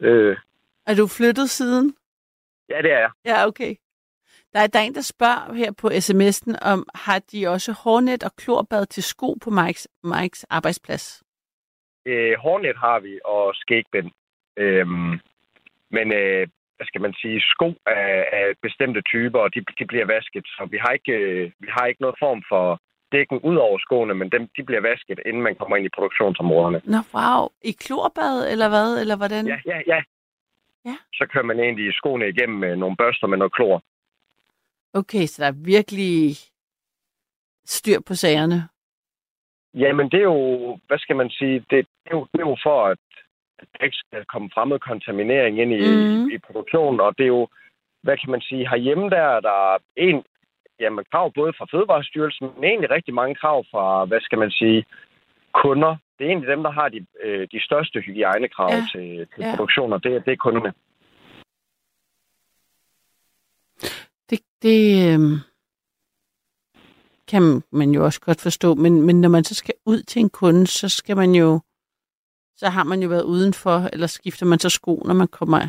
Øh, er du flyttet siden? ja, det er jeg. Ja, okay. Der er, der er en, der spørger her på sms'en, om har de også hårnet og klorbad til sko på Mikes, Mikes arbejdsplads? Øh, hårnet har vi, og skægbind. Øhm, men øh, hvad skal man sige, sko af, af bestemte typer, og de, de bliver vasket. Så vi har ikke, øh, vi har ikke noget form for dækken ud over skoene, men dem, de bliver vasket, inden man kommer ind i produktionsområderne. Nå, wow. I klorbad, eller hvad? Eller hvordan? Ja, ja, ja. Ja. Så kører man egentlig skoene igennem med nogle børster med noget klor. Okay, så der er virkelig styr på sagerne. Jamen, det er jo, hvad skal man sige, det, det, er, jo, det er jo for, at der ikke skal komme fremmed kontaminering ind i, mm. i, i produktionen, og det er jo, hvad kan man sige, herhjemme der er der en, jamen, krav både fra Fødevarestyrelsen, men egentlig rigtig mange krav fra, hvad skal man sige, kunder. Det er egentlig dem, der har de, øh, de største hygiejnekrav Ja. til, til Ja. produktioner. Det, er- det er kunderne. Det, det øhm, kan man jo også godt forstå, men, men når man så skal ud til en kunde, så skal man jo så har man jo været udenfor, eller skifter man så sko, når man kommer...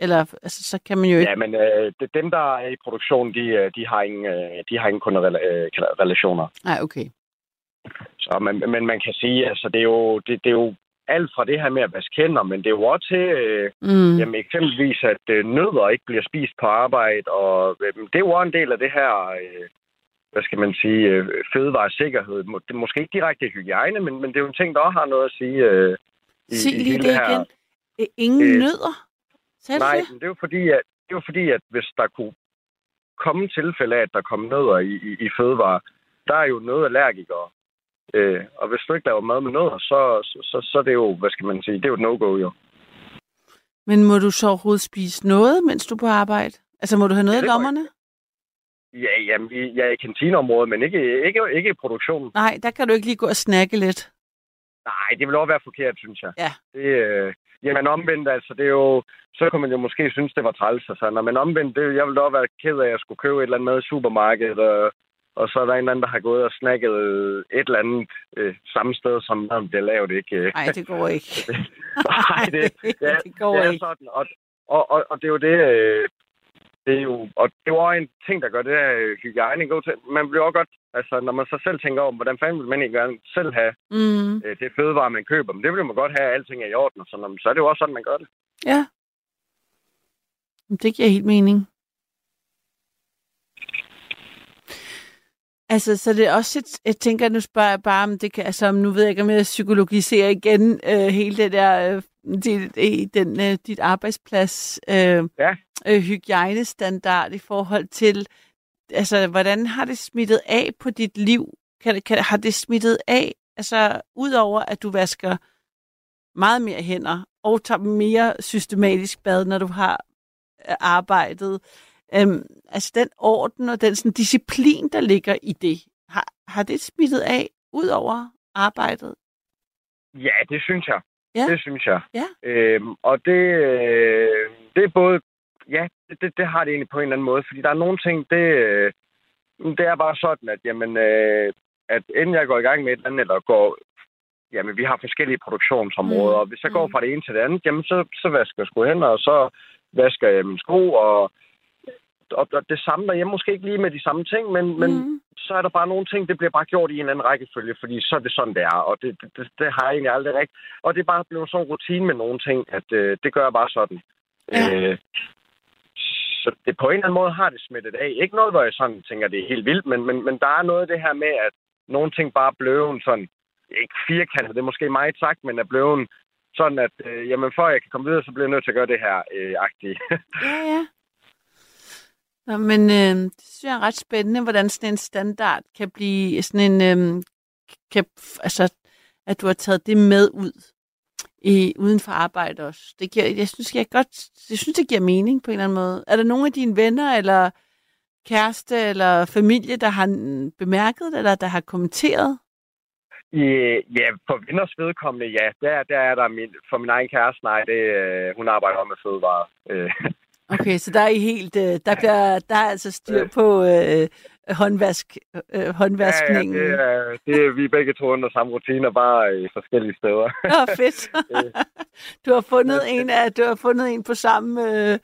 Eller altså, så kan man jo ikke... Ja, men øh, det, dem, der er i produktion, de, øh, de har ingen, øh, de har ingen kunderelationer. Nej, okay. Så, men, men man kan sige, altså, det er, jo, det, det er jo alt fra det her med at vaske hænder, men det er jo også til, øh, Mm. jamen eksempelvis, at øh, nødder ikke bliver spist på arbejde, og øh, det er jo også en del af det her, øh, hvad skal man sige, øh, fødevaresikkerhed. Det er måske ikke direkte hygiejne, men, men det er jo en ting, der også har noget at sige øh, i, Sig i lige hele det her. igen. Øh, Ingen Øh, nødder? Sagde Nej, det? men det er jo fordi, at, det er jo fordi, at hvis der kunne komme tilfælde af, at der kom nødder i, i, i fødevare, der er jo nødallergikere. Øh, og hvis du ikke laver mad med nødder, så, så, så, så er det jo, hvad skal man sige, det er jo et no-go jo. Men må du så overhovedet spise noget, mens du er på arbejde? Altså, må du have noget Ja, i lommerne? Ja, jamen, er i kantineområdet, men ikke, ikke, ikke i produktionen. Nej, der kan du ikke lige gå og snakke lidt. Nej, det vil også være forkert, synes jeg. Ja. Det, øh, jamen omvendt, altså, det er jo, så kunne man jo måske synes, det var træls og sådan, men omvendt, det, jeg ville da også være ked af, at jeg skulle købe et eller andet mad i supermarkedet, og, og så er der en eller anden, der har gået og snakket et eller andet øh, samme sted, som maden bliver lavet, ikke? Nej, det går ikke. Nej, det, ja, det går det er ikke. sådan, og, og, og, og det er jo det, øh, det er jo, og det er jo også en ting, der gør det her øh, hygiejne god til. Man bliver også godt, altså når man så selv tænker over, hvordan fanden vil man ikke gerne selv have Mm. øh, det fødevare, man køber, men det vil man godt have, at alting er i orden, og sådan, så er det jo også sådan, man gør det. Ja. Det giver helt mening. Altså, så det er også et, jeg tænker, nu spørger jeg bare, om det kan, altså, om nu ved jeg ikke, om jeg psykologiserer igen øh, hele det der, øh, dit, i den, øh, dit arbejdsplads øh, Ja. Øh, hygiejnestandard i forhold til, altså, hvordan har det smittet af på dit liv? Kan, kan, har det smittet af, altså, udover at du vasker meget mere hænder, og tager mere systematisk bad, når du har øh, arbejdet. Øhm, altså den orden og den sådan, disciplin, der ligger i det, har, har det smittet af ud over arbejdet? Ja, det synes jeg. Ja. Det synes jeg. Ja. Øhm, og det, øh, det er både... Ja, det, det, har det egentlig på en eller anden måde, fordi der er nogle ting, det, øh, det er bare sådan, at, jamen, øh, at inden jeg går i gang med et eller andet, eller går... Jamen, vi har forskellige produktionsområder, Mm. og hvis jeg går Mm. fra det ene til det andet, jamen, så, så vasker jeg sgu hænder, og så vasker jeg mine sko, og, og, og det samme derhjemme, måske ikke lige med de samme ting, men, men Mm. så er der bare nogle ting, det bliver bare gjort i en anden rækkefølge, fordi så er det sådan, det er, og det, det, det, det har jeg egentlig aldrig rigtigt. Og det er bare blevet sådan en rutine med nogle ting, at øh, det gør jeg bare sådan. Ja. Øh, så det på en eller anden måde har det smittet af. Ikke noget, hvor jeg sådan tænker, det er helt vildt, men, men, men der er noget af det her med, at nogle ting bare er blevet sådan, ikke firkantet, det er måske meget sagt, men er blevet sådan, at øh, jamen, for at jeg kan komme videre, så bliver jeg nødt til at gøre det her øh, agtigt. Ja, ja. Nå, men øh, det synes jeg er ret spændende, hvordan sådan en standard kan blive sådan en, øh, kan, altså, at du har taget det med ud i, uden for arbejde også. Det giver, jeg synes, jeg godt, jeg synes, det giver mening på en eller anden måde. Er der nogle af dine venner, eller kæreste, eller familie, der har bemærket det, eller der har kommenteret? Ja, ja, for vinders vedkommende, ja. Der, der er der min, for min egen kæreste, nej, det, øh, hun arbejder med fødevarer. Øh, Okay, så der er I helt, øh, der, bliver, der er altså styr på øh, håndvask, øh, håndvaskningen. Ja, ja, det er, det er, vi er begge to under samme rutiner, bare i forskellige steder. Nå, fedt. du har fundet en af, du har fundet en på samme øh,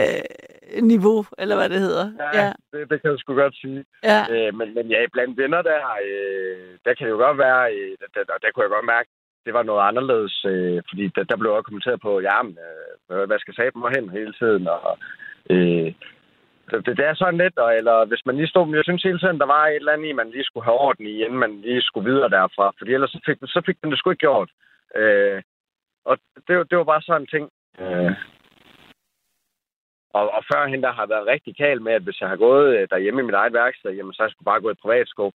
øh, niveau, eller hvad det hedder. Ja, ja. Det, det kan jeg sgu godt sige. ja. Øh, men, men ja, blandt venner der, øh, der kan det jo godt være, øh, der, der, der kunne jeg godt mærke, det var noget anderledes, øh, fordi der, der blev også kommenteret på, ja, men, øh, hvad skal saben hen hele tiden, og øh, det, det, det er sådan lidt, og, eller hvis man lige stod, jeg synes hele tiden, der var et eller andet i, man lige skulle have orden i, inden man lige skulle videre derfra, fordi ellers så fik, så fik man det sgu ikke gjort. Øh, og det, det var bare sådan en ting. Øh, og, og førhen, der har været rigtig kal med, at hvis jeg har gået øh, derhjemme i mit eget værksted, jamen, så har jeg skulle bare gå i privatsko.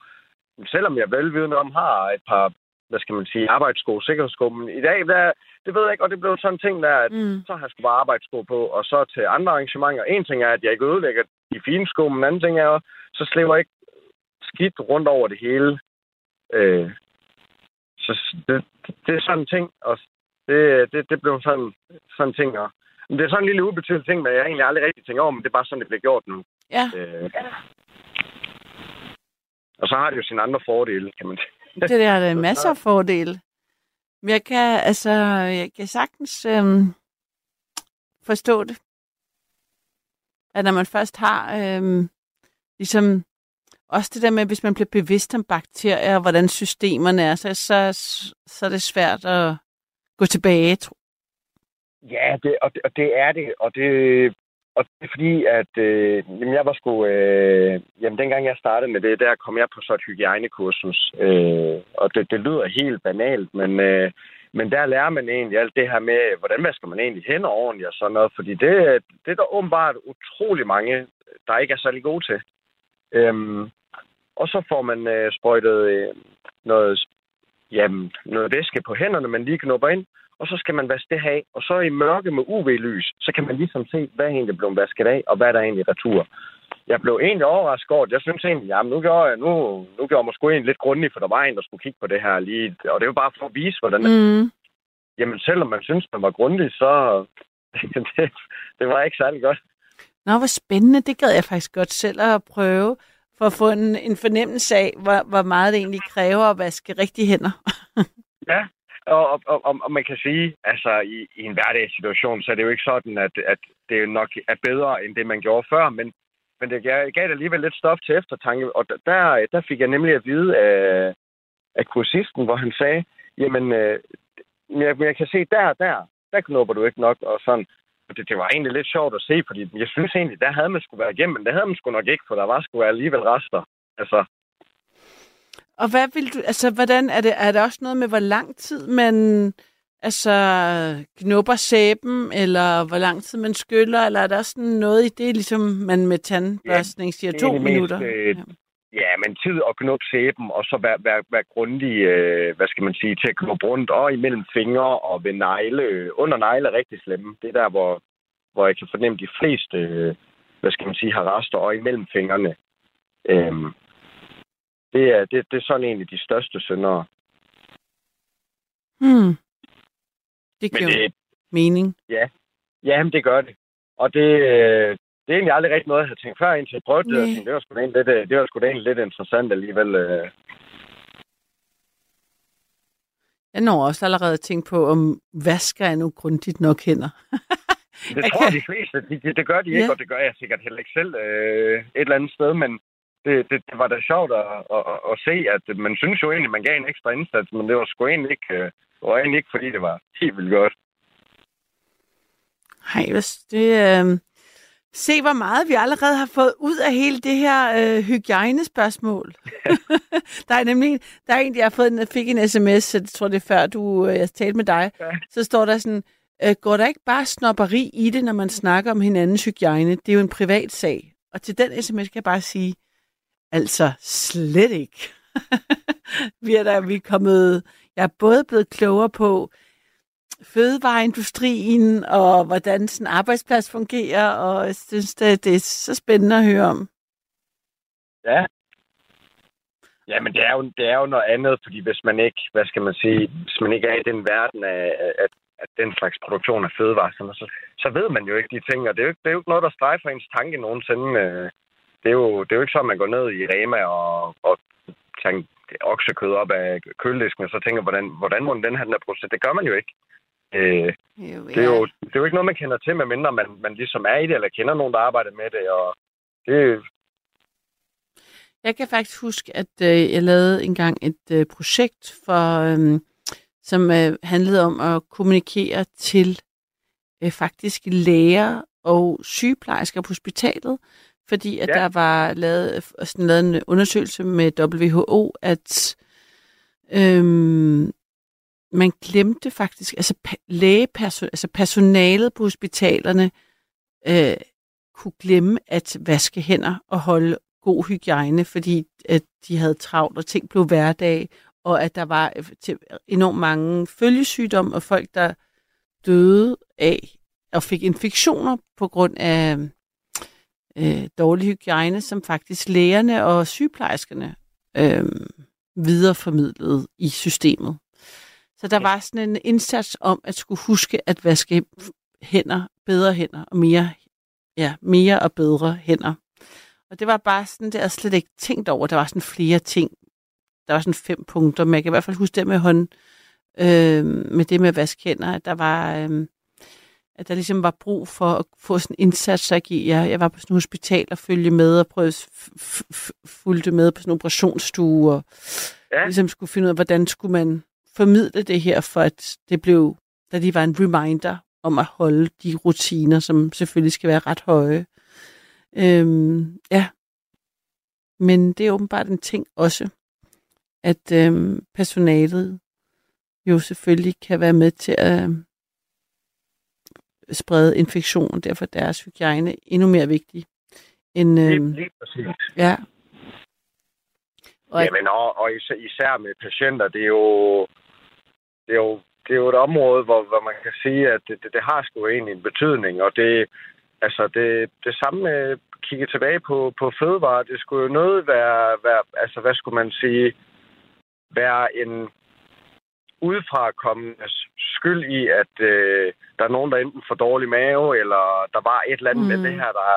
Men selvom jeg velvidende om har et par, hvad skal man sige, arbejdssko, sikkerhedssko, men i dag, der, det ved jeg ikke, og det blev sådan en ting der, at Mm. så har jeg sgu bare arbejdssko på, og så til andre arrangementer. En ting er, at jeg ikke ødelægger de fine sko, men en anden ting er, så slipper jeg ikke skidt rundt over det hele. Øh, så det, det er sådan en ting, og det, det, det blev sådan, sådan en ting. Og, men det er sådan en lille ubetydelig ting, men jeg egentlig aldrig rigtig tænker over, men det er bare sådan, det bliver gjort nu. Ja, Øh, og så har det jo sine andre fordele, kan man sige. det der er der masser af fordele. Men jeg kan, altså, jeg kan sagtens øhm, forstå det. At når man først har, øhm, ligesom, også det der med, hvis man bliver bevidst om bakterier, og hvordan systemerne er, så, så, så er det svært at gå tilbage. Tro. Ja, det, og, det, og det er det, og det, og det er fordi, at øh, jamen jeg var sgu... Øh, jamen, dengang jeg startede med det, der kom jeg på så et hygiejnekursus. Øh, og det, det lyder helt banalt, men, øh, men der lærer man egentlig alt det her med, hvordan vasker man egentlig hænder ordentligt og sådan noget. Fordi det, det er der åbenbart utrolig mange, der ikke er særlig gode til. Øhm, og så får man øh, sprøjtet øh, noget, jamen, noget væske på hænderne, man lige knupper ind og så skal man vaske det af. Og så i mørke med UV-lys, så kan man ligesom se, hvad er egentlig blevet vasket af, og hvad der er egentlig retur. Jeg blev egentlig overrasket over, jeg synes egentlig, jamen nu gjorde jeg, nu, nu gjorde jeg måske egentlig lidt grundigt, for der var en, der skulle kigge på det her lige. Og det var bare for at vise, hvordan mm. Jamen selvom man synes, man var grundig, så det, det var ikke særlig godt. Nå, hvor spændende. Det gad jeg faktisk godt selv at prøve, for at få en, en fornemmelse af, hvor, hvor meget det egentlig kræver at vaske rigtige hænder. ja, og, og, og, og man kan sige, altså i, i en hverdagssituation, så er det jo ikke sådan, at, at det nok er bedre, end det man gjorde før, men, men det gav, gav det alligevel lidt stof til eftertanke, og der, der fik jeg nemlig at vide af, af kursisten, hvor han sagde, jamen, øh, jeg, jeg kan se der, der, der knupper du ikke nok, og sådan. Og det, det var egentlig lidt sjovt at se, fordi jeg synes egentlig, der havde man skulle være igennem, men det havde man sgu nok ikke, for der var sgu alligevel rester. Altså, og hvad vil du, altså, hvordan er det, er det også noget med, hvor lang tid man, altså, knupper sæben, eller hvor lang tid man skyller, eller er der også sådan noget i det, ligesom man med tandbørstning siger, ja, to minutter? Mest, øh, ja. ja, men tid at knuppe sæben, og så være, være, være grundig, øh, hvad skal man sige, til at knuppe rundt, og imellem fingre og ved negle. Under negle er rigtig slemme. Det er der, hvor, hvor jeg kan fornemme de fleste, øh, hvad skal man sige, har rester, og imellem fingrene. Øhm, det er, det, det er sådan egentlig de største syndere. Hmm. Det giver det, mening. Ja. ja, men det gør det. Og det, øh, det er egentlig aldrig rigtig noget, jeg havde tænkt før, indtil jeg prøvede det. Tænkte, det var sgu da egentlig lidt, øh, det var sgu da egentlig lidt interessant alligevel. Øh. Jeg når også allerede at tænke på, om vasker er nu grundigt nok hænder. det tror kan... de fleste. Det, det, det gør de ikke, ja. og det gør jeg sikkert heller ikke selv øh, et eller andet sted. Men, det, det, det var da sjovt at, at, at, se, at man synes jo egentlig, man gav en ekstra indsats, men det var sgu egentlig ikke, øh, det var egentlig ikke fordi det var helt vildt godt. Hej, det, øh, se hvor meget vi allerede har fået ud af hele det her øh, hygiejnespørgsmål. der er nemlig, der er en, jeg har fået, jeg fik en sms, jeg tror det er før du, øh, jeg talte med dig, ja. så står der sådan, øh, går der ikke bare snopperi i det, når man snakker om hinandens hygiejne? Det er jo en privat sag. Og til den sms kan jeg bare sige, Altså slet ikke. vi er der, vi er kommet, jeg er både blevet klogere på fødevareindustrien og hvordan sådan en arbejdsplads fungerer, og jeg synes, det, det er så spændende at høre om. Ja. Ja, men det er, jo, det er jo noget andet, fordi hvis man ikke, hvad skal man sige, hvis man ikke er i den verden af, af, af den slags produktion af fødevarer, så, så ved man jo ikke de ting, og det er jo, det er jo ikke noget, der strejfer ens tanke nogensinde. Øh, det er jo, det er jo ikke sådan, man går ned i Rema og, og tager oksekød op af køledisken, og så tænker, hvordan, hvordan må den her den proces? Det gør man jo ikke. Øh, jo, ja. det, er jo, det er jo ikke noget, man kender til, medmindre man, man ligesom er i det, eller kender nogen, der arbejder med det. Og det, jeg kan faktisk huske, at øh, jeg lavede engang et øh, projekt, for, øh, som øh, handlede om at kommunikere til øh, faktisk læger og sygeplejersker på hospitalet, fordi at ja. der var lavet, sådan lavet en undersøgelse med WHO, at øhm, man glemte faktisk, altså lægeperson, altså personalet på hospitalerne øh, kunne glemme at vaske hænder og holde god hygiejne, fordi at de havde travlt, og ting blev hverdag, og at der var enormt mange følgesygdomme, og folk, der døde af og fik infektioner på grund af øh, dårlig hygiejne, som faktisk lægerne og sygeplejerskerne øh, videreformidlede i systemet. Så der var sådan en indsats om at skulle huske at vaske hænder, bedre hænder og mere, ja, mere og bedre hænder. Og det var bare sådan, det er slet ikke tænkt over. Der var sådan flere ting. Der var sådan fem punkter, men jeg kan i hvert fald huske det med hånd, øh, med det med at vaske hænder, at der var... Øh, at der ligesom var brug for at få sådan en indsats, så jeg, gik- jeg, jeg var på sådan et hospital og følge med og prøvede fulgte med på sådan en operationsstue og Ja. ligesom skulle finde ud af, hvordan skulle man formidle det her, for at det blev, da de var en reminder om at holde de rutiner, som selvfølgelig skal være ret høje. Øhm, ja. Men det er åbenbart en ting også, at øhm, personalet jo selvfølgelig kan være med til at sprede infektion, derfor er deres hygiejne endnu mere vigtig. End, Lige, øhm, lige præcis. ja. Og Jamen, og, og især, især med patienter, det er jo, det er jo, det er jo et område, hvor, hvor man kan sige, at det, det, det har sgu egentlig en betydning, og det, altså det, det samme med kigge tilbage på, på fødevare, det skulle jo noget være, være, altså hvad skulle man sige, være en udefrakommende skyld i, at øh, der er nogen, der enten får dårlig mave, eller der var et eller andet mm. med det her, der,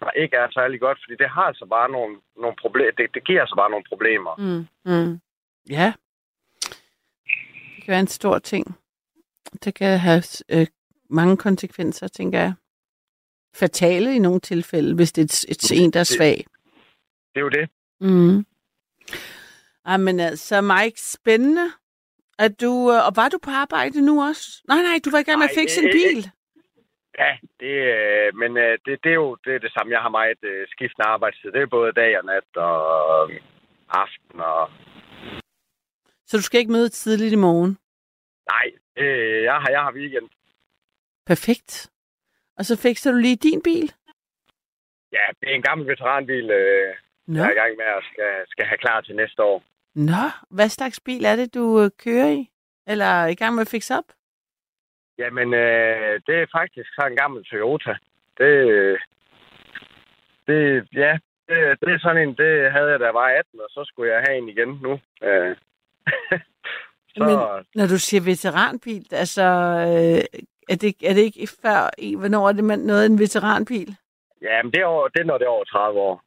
der ikke er særlig godt, fordi det har altså bare nogle, nogle problemer, det, det giver altså bare nogle problemer. Mm, mm. Ja. Det kan være en stor ting. Det kan have øh, mange konsekvenser, tænker jeg. Fatale i nogle tilfælde, hvis det er et, et, en, der er svag. Det er jo det. Mm. Ej, men altså, Mike, spændende. At du, øh, og var du på arbejde nu også? Nej, nej, du var i gang med at fikse en øh, bil. Ja, det, øh, men øh, det, det er jo det, er det samme. Jeg har meget øh, skiftende arbejdstid. Det er både dag og nat og øh, aften. Og... Så du skal ikke møde tidligt i morgen. Nej, øh, jeg, har, jeg har weekend. Perfekt. Og så fikser du lige din bil? Ja, det er en gammel veteranbil, øh, Nå, jeg er i gang med at skal, skal have klar til næste år. Nå. hvad slags bil er det, du øh, kører i? Eller er i gang med at fikse op? Jamen, øh, det er faktisk så en gammel Toyota. Det, det, ja, det, det er sådan en, det havde jeg, da jeg var 18, og så skulle jeg have en igen nu. Øh. så, Men- Når du siger veteranbil, altså, øh, er, det, er det ikke før, hvornår er det man noget af en veteranbil? ja, men det er, over, det er, når det er over 30 år.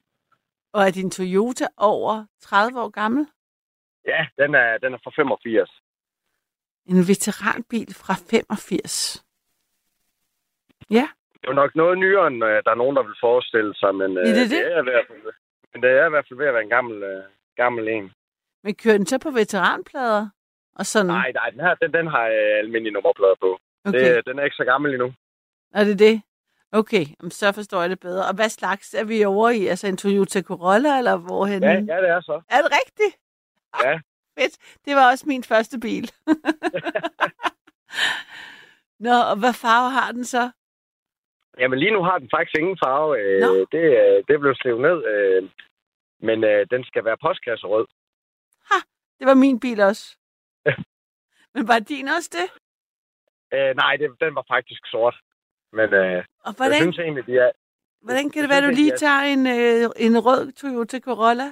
Og er din Toyota over 30 år gammel? Ja, den er, den er fra 85. En veteranbil fra 85. Ja, Det er jo nok noget nyere, end øh, der er nogen, der vil forestille sig, men, øh, Ja, det er det. det er i hvert fald, men det er i hvert fald ved at være en gammel, øh, gammel en. men kører den så på veteranplader? Og sådan? Nej, nej, den her, den, den har øh, almindelige nummerplader på. okay. Det, den er ikke så gammel endnu. Er det det? Okay, så forstår jeg det bedre. Og hvad slags er vi over i? Altså en Toyota Corolla, eller hvorhen? Ja, ja, det er så. Er det rigtigt? Ja. Fedt. Det var også min første bil. Nå, og hvad farve har den så? Jamen lige nu har den faktisk ingen farve. Øh, det, øh, det blev slevet ned. Øh, men øh, den skal være postkasserød. Det var min bil også. Men var din også det? Øh, nej, det, den var faktisk sort. Men øh, Og jeg hvordan, synes egentlig, de er... hvordan kan det jeg være, du lige tager en, øh, en rød Toyota Corolla?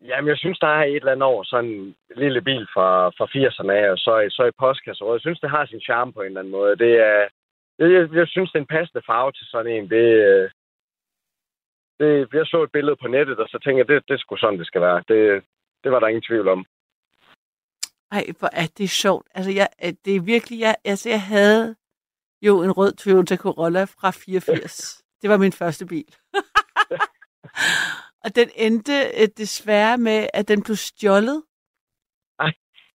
Jamen, jeg synes, der er et eller andet over sådan en lille bil fra, fra 80'erne af, og så, så i postkasserød. Jeg synes, det har sin charme på en eller anden måde. Det er, jeg, jeg, synes, det er en passende farve til sådan en. Det, øh, det, jeg så et billede på nettet, og så tænkte jeg, det, det sgu sådan, det skal være. Det, det var der ingen tvivl om. Ej, hvor er det sjovt. Altså, jeg, øh, det er virkelig... Jeg, altså, jeg havde jo en rød Toyota Corolla fra 84. Det var min første bil. og den endte øh, desværre med, at den blev stjålet. Ej.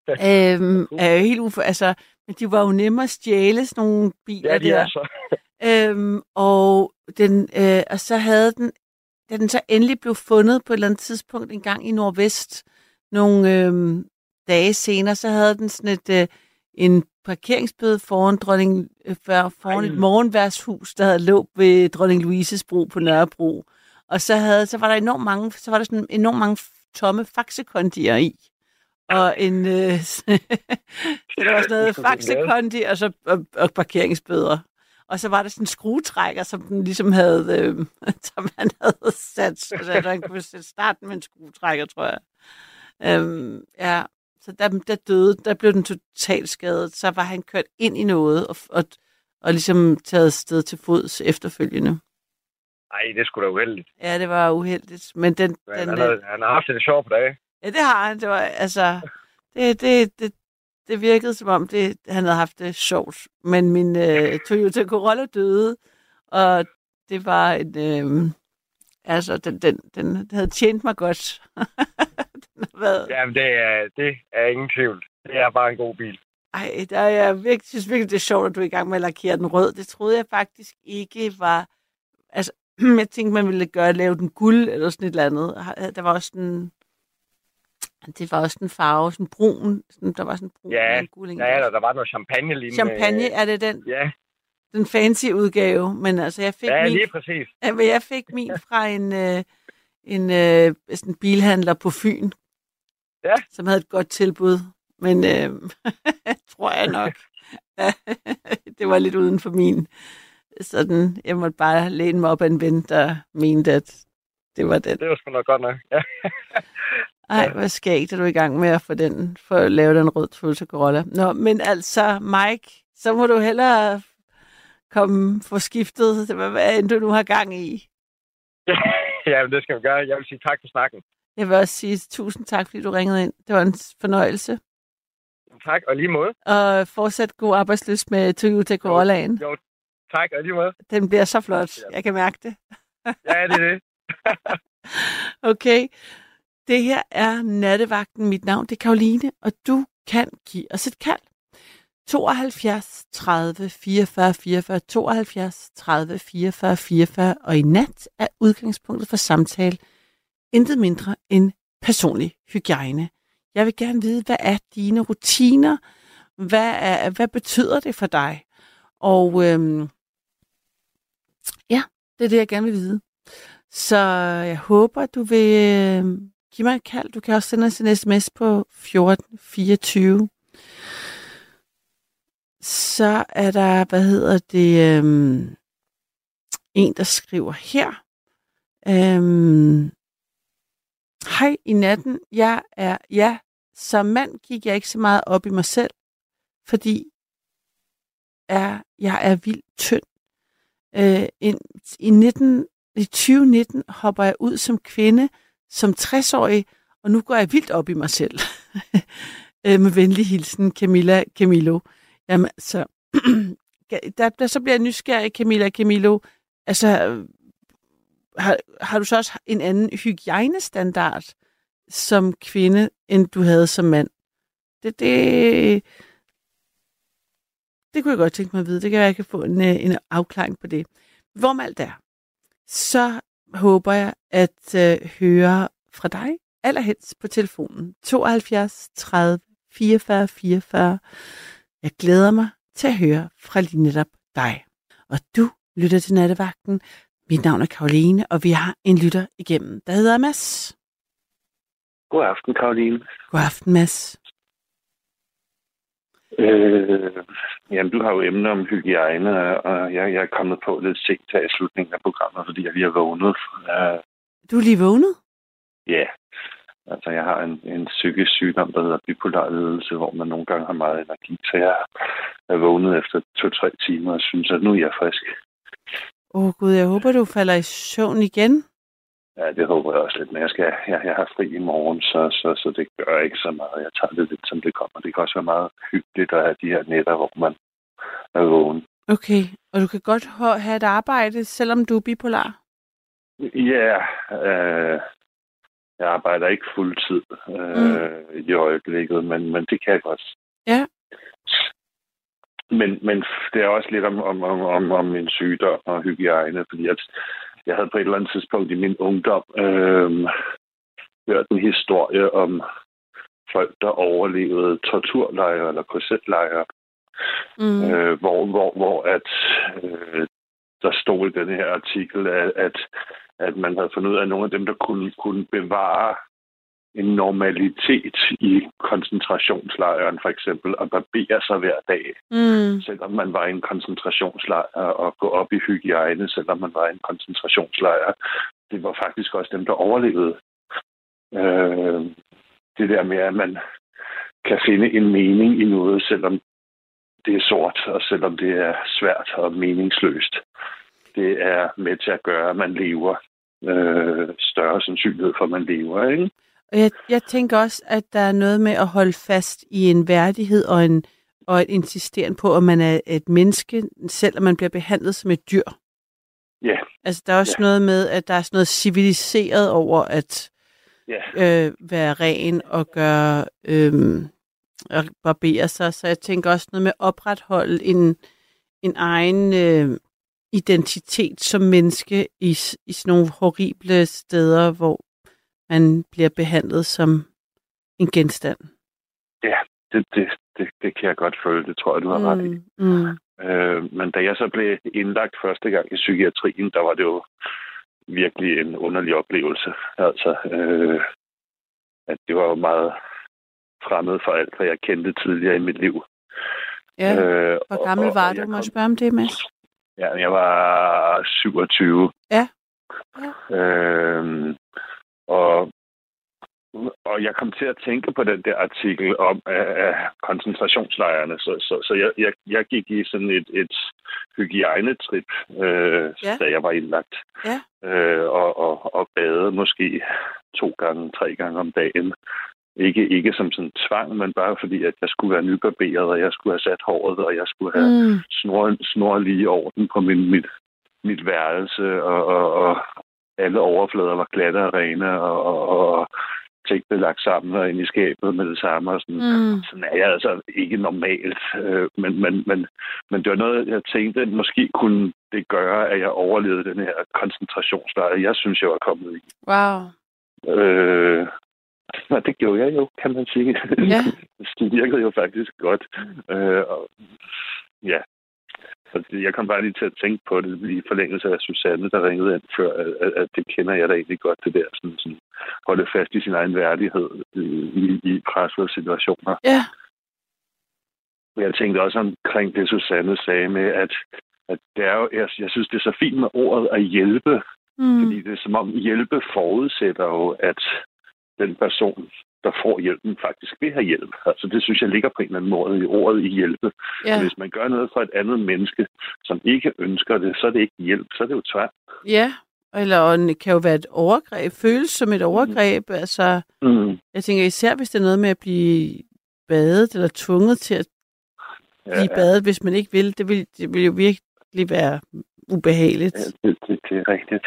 øhm, er jo helt ufo... Altså, men de var jo nemme at stjæle sådan nogle biler Ja, de der. er så. Øhm, og, den, øh, og så havde den, da den så endelig blev fundet på et eller andet tidspunkt en gang i Nordvest, nogle øh, dage senere, så havde den sådan et, øh, en parkeringsbøde foran, dronning, øh, for- foran Ej. et morgenværshus, der havde lå ved dronning Louises bro på Nørrebro. Og så, havde, så var der enormt mange, så var der sådan enormt mange tomme faxekondier i. Og en, øh, så der var sådan noget faxekondi, og så og, og parkeringsbøder. Og så var der sådan en skruetrækker, som den ligesom havde, øh, som han havde sat, så han kunne sætte starten med en skruetrækker, tror jeg. Øhm, ja, så der, der døde, der blev den totalt skadet. Så var han kørt ind i noget, og, og, og ligesom taget sted til fods efterfølgende. Ej, det skulle da uheldigt. Ja, det var uheldigt. Men den, Men den, han, øh, har, han har haft det sjovt på dage. ja, det har han. Det var, altså, det, det, det, det virkede som om, det, han havde haft det sjovt. Men min øh, Toyota Corolla døde, og det var en... Øh, altså, den, den, den havde tjent mig godt. den har været... Jamen, det er, det er ingen tvivl. Det er bare en god bil. Ej, der er jeg virkelig, synes virkelig, det er sjovt, at du er i gang med at lakere den rød. Det troede jeg faktisk ikke var... Altså, jeg tænkte, man ville gøre, lave den guld eller sådan et eller andet. Der var også en... Det var også en farve, sådan brun. Sådan, der var sådan brun Ja, en guld. Ja, der, der var noget champagne lige Champagne, er det den, Ja, den fancy udgave? Men altså, jeg fik ja min lige præcis. Ja, men jeg fik min fra en, øh, en øh, sådan bilhandler på Fyn, Ja. som havde et godt tilbud. Men øh, tror jeg nok, det var lidt uden for min. Sådan, jeg måtte bare læne mig op af en ven, der mente, at det var den. Det var sgu nok godt nok. Ja. Ej, hvor skægt, er du i gang med at få den, for at lave den rød Toyota Corolla. Nå, men altså, Mike, så må du hellere komme for skiftet, hvad, hvad end du nu har gang i. ja, men det skal vi gøre. Jeg vil sige tak for snakken. Jeg vil også sige tusind tak, fordi du ringede ind. Det var en fornøjelse. Tak, og lige måde. Og fortsat god arbejdsløs med Toyota Corollaen. Jo, tak, og lige måde. Den bliver så flot. Jeg kan mærke det. Ja, det er det. Okay. Det her er Nattevagten. Mit navn det er Karoline, og du kan give os et kald. 72 30 44 44 72 30 44 44 og i nat er udgangspunktet for samtale intet mindre end personlig hygiejne. Jeg vil gerne vide, hvad er dine rutiner? Hvad, er, hvad betyder det for dig? Og øhm, ja, det er det, jeg gerne vil vide. Så jeg håber, du vil øh, give mig et kald. Du kan også sende os en sms på 1424. Så er der, hvad hedder det, øhm, en, der skriver her. Øhm, Hej i natten. Jeg er, ja, som mand gik jeg ikke så meget op i mig selv, fordi er, jeg er vildt tynd. Øh, ind, i, 19, I 2019 hopper jeg ud som kvinde, som 60-årig, og nu går jeg vildt op i mig selv. øh, med venlig hilsen, Camilla Camilo. Jamen, så, der, der, så bliver jeg nysgerrig, Camilla Camilo. Altså, øh, har, har du så også en anden hygiejnestandard som kvinde, end du havde som mand? Det, det, det kunne jeg godt tænke mig at vide. Det kan være, at jeg kan få en, en afklaring på det. Hvorom alt er, så håber jeg at uh, høre fra dig, allerhelst på telefonen 72 30 44 44. Jeg glæder mig til at høre fra lige netop dig. Og du lytter til nattevagten. Mit navn er Karoline, og vi har en lytter igennem, der hedder Mads. God aften, Karoline. God aften, Mads. Øh, jamen, du har jo emner om hygiejne, og jeg, jeg er kommet på lidt sent her i slutningen af programmet, fordi jeg lige har vågnet. Uh, Du er lige vågnet? Ja, yeah. altså jeg har en, en psykisk sygdom, der hedder bipolar lidelse, hvor man nogle gange har meget energi, så jeg er vågnet efter to-tre timer og synes, at nu er jeg frisk. Åh oh, gud, jeg håber, du falder i søvn igen. Ja, det håber jeg også lidt, men jeg, skal, jeg, jeg har fri i morgen, så, så, så det gør ikke så meget. Jeg tager det lidt, som det kommer. Det kan også være meget hyggeligt at have de her nætter, hvor man er vågen. Okay, og du kan godt ha- have et arbejde, selvom du er bipolar? Ja, øh, jeg arbejder ikke fuldtid øh, mm. i øjeblikket, men, men det kan jeg godt. Ja. Men, men det er også lidt om, om, om, om, om min sygdom og hygiejne, fordi at jeg havde på et eller andet tidspunkt i min ungdom øh, hørt en historie om folk, der overlevede torturlejre eller korsetlejre, mm. øh, hvor, hvor, hvor at, øh, der stod i den her artikel, at, at, at man havde fundet ud af, at nogle af dem, der kunne, kunne bevare en normalitet i koncentrationslejren, for eksempel, at barbere sig hver dag, mm. selvom man var i en koncentrationslejr, og gå op i hygiejne, selvom man var i en koncentrationslejr. Det var faktisk også dem, der overlevede. Øh, det der med, at man kan finde en mening i noget, selvom det er sort, og selvom det er svært og meningsløst. Det er med til at gøre, at man lever øh, større sandsynlighed for, at man lever, ikke? Og jeg, jeg tænker også, at der er noget med at holde fast i en værdighed og en og et insisteren på, at man er et menneske, selvom man bliver behandlet som et dyr. Ja. Altså, der er også ja. noget med, at der er sådan noget civiliseret over at Ja. øh, være ren og gøre øh, og barbere sig. Så jeg tænker også noget med at opretholde en, en egen øh, identitet som menneske i, i sådan nogle horrible steder, hvor man bliver behandlet som en genstand. Det, det, det, det kan jeg godt føle. Det tror jeg, du har ret i. Mm, mm, Øh, men da jeg så blev indlagt første gang i psykiatrien, der var det jo virkelig en underlig oplevelse. Altså, øh, at det var jo meget fremmed for alt, hvad jeg kendte tidligere i mit liv. ja. Øh, Hvor og- gammel og- var og du? jeg Må jeg kom- spørge om det, Mads? Ja, jeg var 27. Ja. Øhm, og, og jeg kom til at tænke på den der artikel om uh, koncentrationslejrene, så, så, så jeg, jeg, jeg gik i sådan et, et hygiejnetrip, øh, Ja. da jeg var indlagt. Ja. Øh, og, og, og bade måske to gange, tre gange om dagen. Ikke, ikke som sådan tvang, men bare fordi, at jeg skulle være nybarberet, og jeg skulle have sat håret, og jeg skulle have Mm, snor, snor lige orden på min, mit, mit værelse, og, og, og alle overflader var glatte og rene, og, og, og ting blev lagt sammen og ind i skabet med det samme. Og sådan. mm, sådan er jeg altså ikke normalt. Øh, men, men, men, men det var noget, jeg tænkte, at måske kunne det gøre, at jeg overlevede den her koncentrationslejr, jeg synes, jeg var kommet i. wow. Øh, og det gjorde jeg jo, kan man sige. Ja. det virkede jo faktisk godt. Øh, og, ja. Det- jeg kom bare lige til at tænke på det i forlængelse af Susanne, der ringede ind før, at, at- det kender jeg da egentlig godt, det der sådan, sådan holde fast i sin egen værdighed i, i, i pressede situationer. Ja. Men jeg tænkte også omkring det, Susanne sagde med, at, at det er jo, jeg, jeg synes, det er så fint med ordet at hjælpe, Mm, fordi det er som om hjælpe forudsætter jo, at den person, der får hjælpen, faktisk vil have hjælp. Altså det synes jeg ligger på en eller anden måde i ordet i hjælpe. ja. Hvis man gør noget for et andet menneske, som ikke ønsker det, så er det ikke hjælp, så er det jo tvang. ja. Eller og det kan jo være et overgreb, føles som et overgreb. Altså, Mm. jeg tænker især, hvis det er noget med at blive badet, eller tvunget til at blive badet, hvis man ikke vil. Det vil, det vil jo virkelig være ubehageligt. Ja, det, det, det er rigtigt.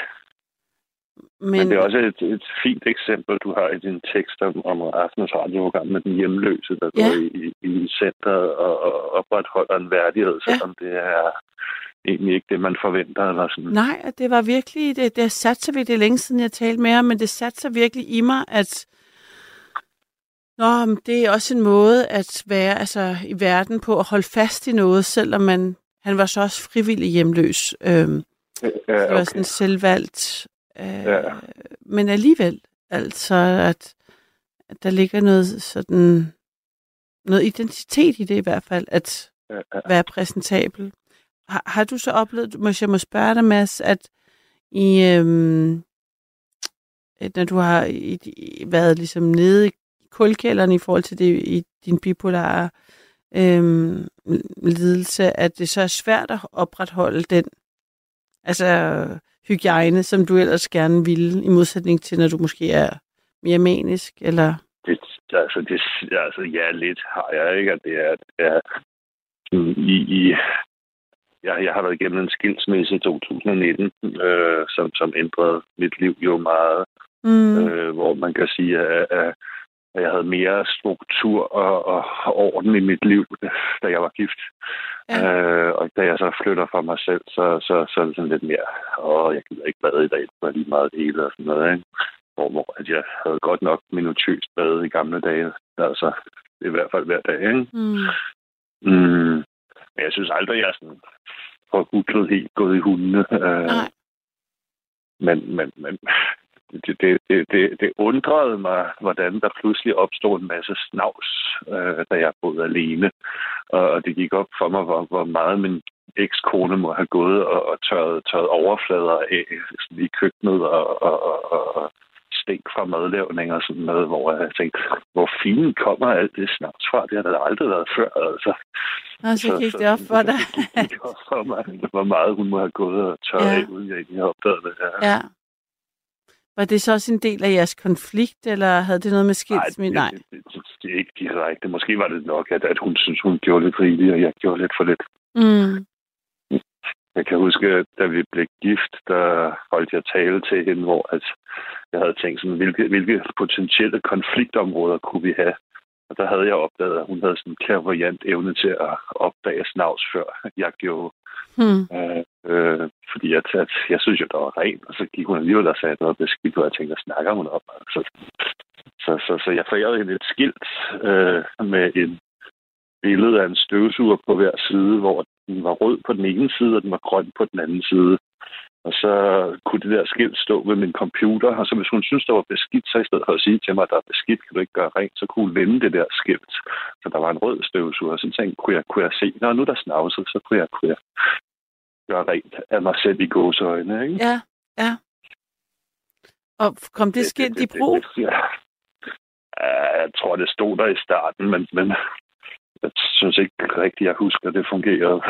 Men, Men det er også et, et fint eksempel, du har i din tekst om, om aftens radioprogram med den hjemløse, der Ja. går i, i, i centret og, og opretholder en værdighed, Ja. selvom det er egentlig ikke det, man forventer. Eller sådan. Nej, det var virkelig, det, det har sat sig virkelig det er længe siden, jeg talte med ham, men det satte sig virkelig i mig, at Nå, men det er også en måde at være altså, i verden på at holde fast i noget, selvom man, han var så også frivillig hjemløs. Øhm, Ja, det var okay. sådan selvvalgt. Øh, Ja. Men alligevel, altså, at, at der ligger noget sådan, noget identitet i det i hvert fald, at Ja, være præsentabel. Har, har du så oplevet, hvis jeg må spørge dig, Mads, at i, øhm, at når du har i, i, været ligesom nede i kulkælderen i forhold til det i din bipolare øhm, lidelse, at det så er svært at opretholde den altså hygiejne, som du ellers gerne ville, i modsætning til, når du måske er mere manisk, eller... Det, altså, det, altså, ja, lidt har jeg ikke, at det er, det er i, i jeg, jeg har været igennem en skilsmisse i 2019, øh, som, som ændrede mit liv jo meget. Mm, øh, hvor man kan sige, at, at at jeg havde mere struktur og, og orden i mit liv, da jeg var gift. Ja. Øh, og da jeg så flytter for mig selv, så, så, så er det sådan lidt mere, åh, jeg gider ikke bade i dag, det var lige meget det hele og sådan noget, ikke? Hvor, hvor at jeg havde godt nok minutøst bade i gamle dage, altså i hvert fald hver dag, ikke? mm, Mm. Men jeg synes aldrig, jeg er sådan forhudlet helt gået i hundene. Øh, men, men, men det, det, det, det, undrede mig, hvordan der pludselig opstod en masse snavs, øh, da jeg boede alene. Og, og det gik op for mig, hvor, hvor meget min ekskone må have gået og, og tørret, tørret overflader af sådan i køkkenet og, og, og, og, stænk fra madlavning og sådan noget, hvor jeg tænkte, hvor fint kommer alt det snavs fra? Det har der aldrig været før, altså. og så gik det op for dig. Det gik op for mig, hvor meget hun må have gået og tørret Ja. uden jeg egentlig har opdaget det. Ja. Ja. Var det så også en del af jeres konflikt, eller havde det noget med skilsmisse? Nej. Det, det, det, det, er ikke direkte. Måske var det nok, at, at hun synes, hun gjorde lidt rigeligt, og jeg gjorde lidt for lidt. Mm. Jeg kan huske, at da vi blev gift, der holdt jeg tale til hende, hvor at jeg havde tænkt sådan, hvilke, hvilke potentielle konfliktområder kunne vi have. Og der havde jeg opdaget, at hun havde sådan en klaverjant evne til at opdage snavs, før jeg gjorde. Hmm. Øh, øh fordi at, at jeg synes jo, der var rent, og så gik hun alligevel og sagde noget beskidt, og jeg tænkte, at snakker hun op. Altså, så, så, så, så jeg forærede hende et skilt øh, med en billede af en støvsuger på hver side, hvor den var rød på den ene side, og den var grøn på den anden side. Og så kunne det der skilt stå ved min computer, og så hvis hun synes, der var beskidt, så i stedet for at sige til mig, at der er beskidt, kan du ikke gøre rent, så kunne hun vende det der skilt. Så der var en rød støvsuger, og så tænkte kunne jeg, kunne jeg se, når nu der snavset, så kunne jeg, kunne jeg gøre rent af mig selv i gåseøjne. Ikke? Ja, ja. Og kom det skilt i brug? Ja. Jeg tror, det stod der i starten, men, men jeg synes ikke rigtigt, jeg husker, at det fungerede.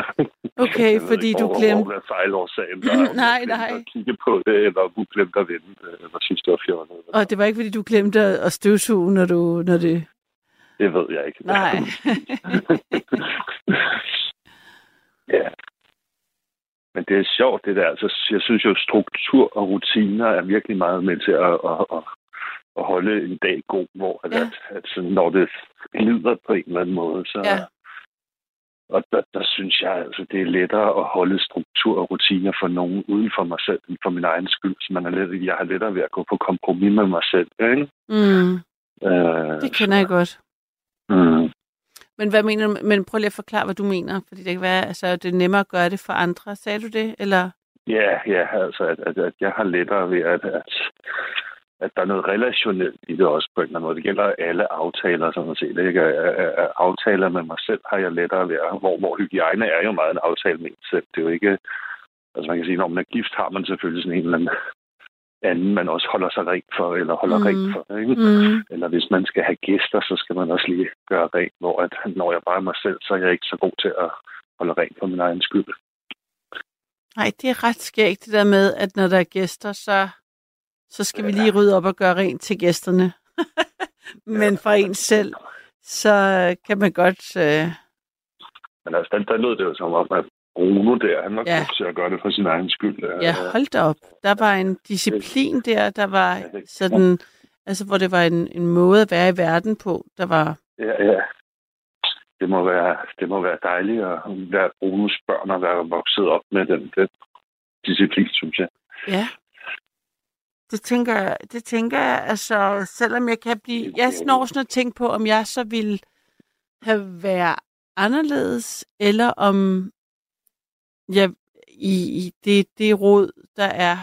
Okay, Jeg fordi ikke, du hvor- glemte... Hvor er fejlårsagen? Jeg Nej, glemte nej. At kigge på det, eller hun glemte at vende det, eller synes, det var fjollet. Og det var ikke, fordi du glemte at støvsuge, når, du, når det... Det ved jeg ikke. Nej. ja. Men det er sjovt, det der. Altså, jeg synes jo, struktur og rutiner er virkelig meget med til at, at, at, at holde en dag god, hvor ja. at, at sådan, når det glider på en eller anden måde, så... Ja. Og der, der synes jeg, altså, det er lettere at holde struktur og rutiner for nogen uden for mig selv, end for min egen skyld. Så man er let, jeg har lettere ved at gå på kompromis med mig selv. Ikke? Mm, Øh, det kender jeg godt. mm. Men hvad mener du? Men prøv lige at forklare, hvad du mener. Fordi det kan være, altså, det er nemmere at gøre det for andre. Sagde du det? Eller? Ja, ja, altså, at, at, at jeg har lettere ved, at, at, at der er noget relationelt i det også på en eller anden måde. Det gælder alle aftaler, sådan at se. Det, ikke? Aftaler med mig selv har jeg lettere ved, hvor, hvor hygiejne er jo meget en aftale med en selv. Det er jo ikke... Altså man kan sige, når man er gift, har man selvfølgelig sådan en eller anden anden, man også holder sig rent for, eller holder Mm. rent for. Ikke? Mm, Eller hvis man skal have gæster, så skal man også lige gøre rent, hvor at, når jeg bare er mig selv, så er jeg ikke så god til at holde rent for min egen skyld. nej, det er ret skægt det der med, at når der er gæster, så, så skal vi lige rydde op og gøre rent til gæsterne. Men for en selv, så kan man godt... Øh, Men altså, der, der lød det jo som om, at Bruno der, han var Ja. god til at gøre det for sin egen skyld. Ja, hold da op. Der var en disciplin der, der var sådan, altså hvor det var en, en måde at være i verden på, der var, Ja, ja. Det må være, det må være dejligt at være Brunos børn og være vokset op med den, den disciplin, synes jeg. ja. Det tænker jeg, det tænker jeg, altså, selvom jeg kan blive, jeg når sådan at tænke på, om jeg så ville have været anderledes, eller om jeg i, i det, det råd, der er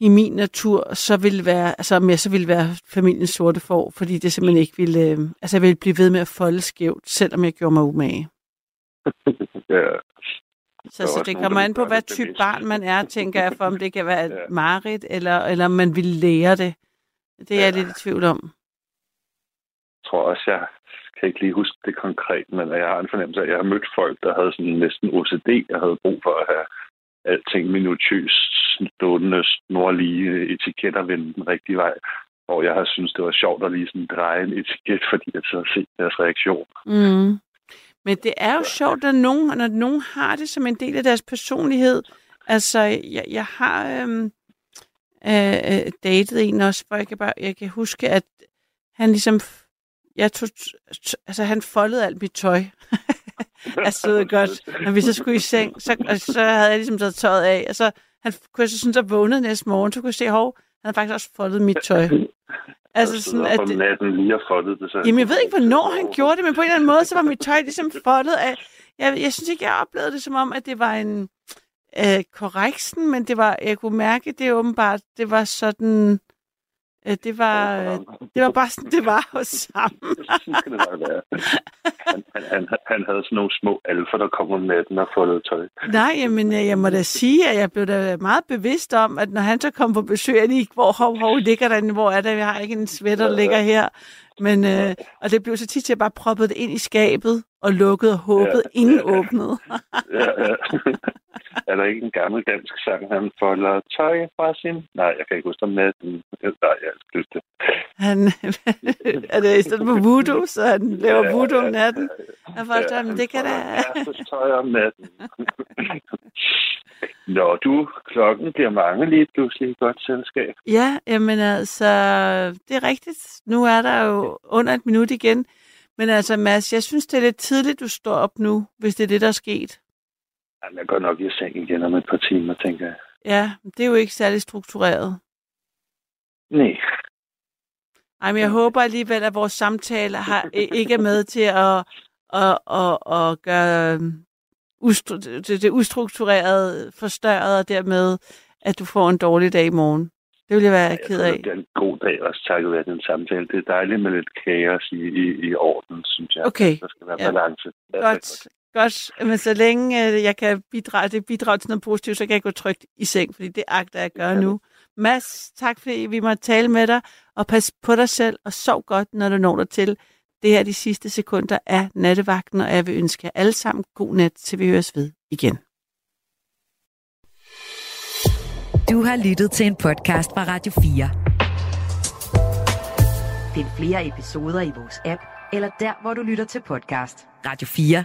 i min natur, så ville være, altså om jeg så ville være familiens sorte får, fordi det simpelthen ikke ville, øh, altså jeg ville blive ved med at folde skævt, selvom jeg gjorde mig umage. Ja, Så, så det kommer an på, hvad type barn man er, tænker jeg, for om det kan være et Ja. mareridt, eller, eller om man vil lære det. Det er jeg Ja. lidt i tvivl om. jeg tror også, jeg kan ikke lige huske det konkret, men jeg har en fornemmelse af, at jeg har mødt folk, der havde sådan næsten OCD. og havde brug for at have alting minutiøst stående nordlige etiketter vendt den rigtige vej. Og jeg har synes det var sjovt at lige sådan dreje en etiket, fordi jeg så har set deres reaktion. Mm. Men det er jo sjovt, at nogen, når nogen har det som en del af deres personlighed. Altså, jeg, jeg har øhm, øh, øh datet en også, hvor jeg kan, bare, jeg kan huske, at han ligesom, jeg tog, altså han foldede alt mit tøj. altså, det ved godt. Når vi så skulle i seng, så, og så havde jeg ligesom taget tøjet af, og så han kunne jeg så synes, at vågnede næste morgen, så kunne jeg se, hov, han havde faktisk også foldet mit tøj. Altså sådan, at det, natten lige har foldet det. Så Jamen, jeg ved ikke, hvornår han gjorde det, men på en eller anden måde, så var mit tøj ligesom foldet af... Jeg, jeg synes ikke, jeg oplevede det som om, at det var en øh, korreksen, men det var, jeg kunne mærke, det åbenbart, det var sådan... Øh, det var, øh, det var bare sådan, det var hos sammen. Sådan skal det bare være. Han, han, han, han havde sådan nogle små alfer, der kom om natten og foldede tøj. Nej, jamen, øh, jeg må da sige, at jeg blev da meget bevidst om, at når han så kom på besøg, jeg lige, hvor hov, hov, ligger der, hvor er der, jeg har ikke en sweater, der ligger her. Men, øh, og det blev så tit, at jeg bare proppede det ind i skabet og lukkede og håbede, Ja, ingen åbnede. ja, ja. er der ikke en gammel dansk sang, han folder tøj fra sin... Nej, jeg kan ikke huske om natten. Nej, jeg har det. Han, er det i stedet for voodoo, så han laver Ja, voodoo om natten? Jeg forstår, Ja, men han det kan da... folder værftstøj om natten. Nå, du, klokken bliver mange lige pludselig i godt selskab. Ja, jamen altså, det er rigtigt. Nu er der jo under et minut igen. Men altså, Mads, jeg synes, det er lidt tidligt, du står op nu, hvis det er det, der er sket. Jamen, jeg går nok i seng igen om et par timer, tænker jeg. Ja, det er jo ikke særlig struktureret. Nej, Ej, men jeg håber alligevel, at vores samtale har, ikke er med til at, at, at, at gøre øhm, ustru, det, ustruktureret forstørret, og dermed, at du får en dårlig dag i morgen. Det vil jeg være jeg ked af. det er en god dag også, takket være den samtale. Det er dejligt med lidt kaos i, i, i orden, synes jeg. Okay, Der skal være ja. balance. Ja, Godt, godt. Men så længe øh, jeg kan bidrage, det bidrager til noget positivt, så kan jeg gå trygt i seng, fordi det agter jeg at gøre Ja. nu. Mads, tak fordi vi måtte tale med dig, og pas på dig selv, og sov godt, når du når dig til. Det her er de sidste sekunder af nattevagten, og jeg vil ønske jer alle sammen god nat, til vi høres ved igen. Du har lyttet til en podcast fra Radio 4. Find flere episoder i vores app, eller der, hvor du lytter til podcast. Radio 4.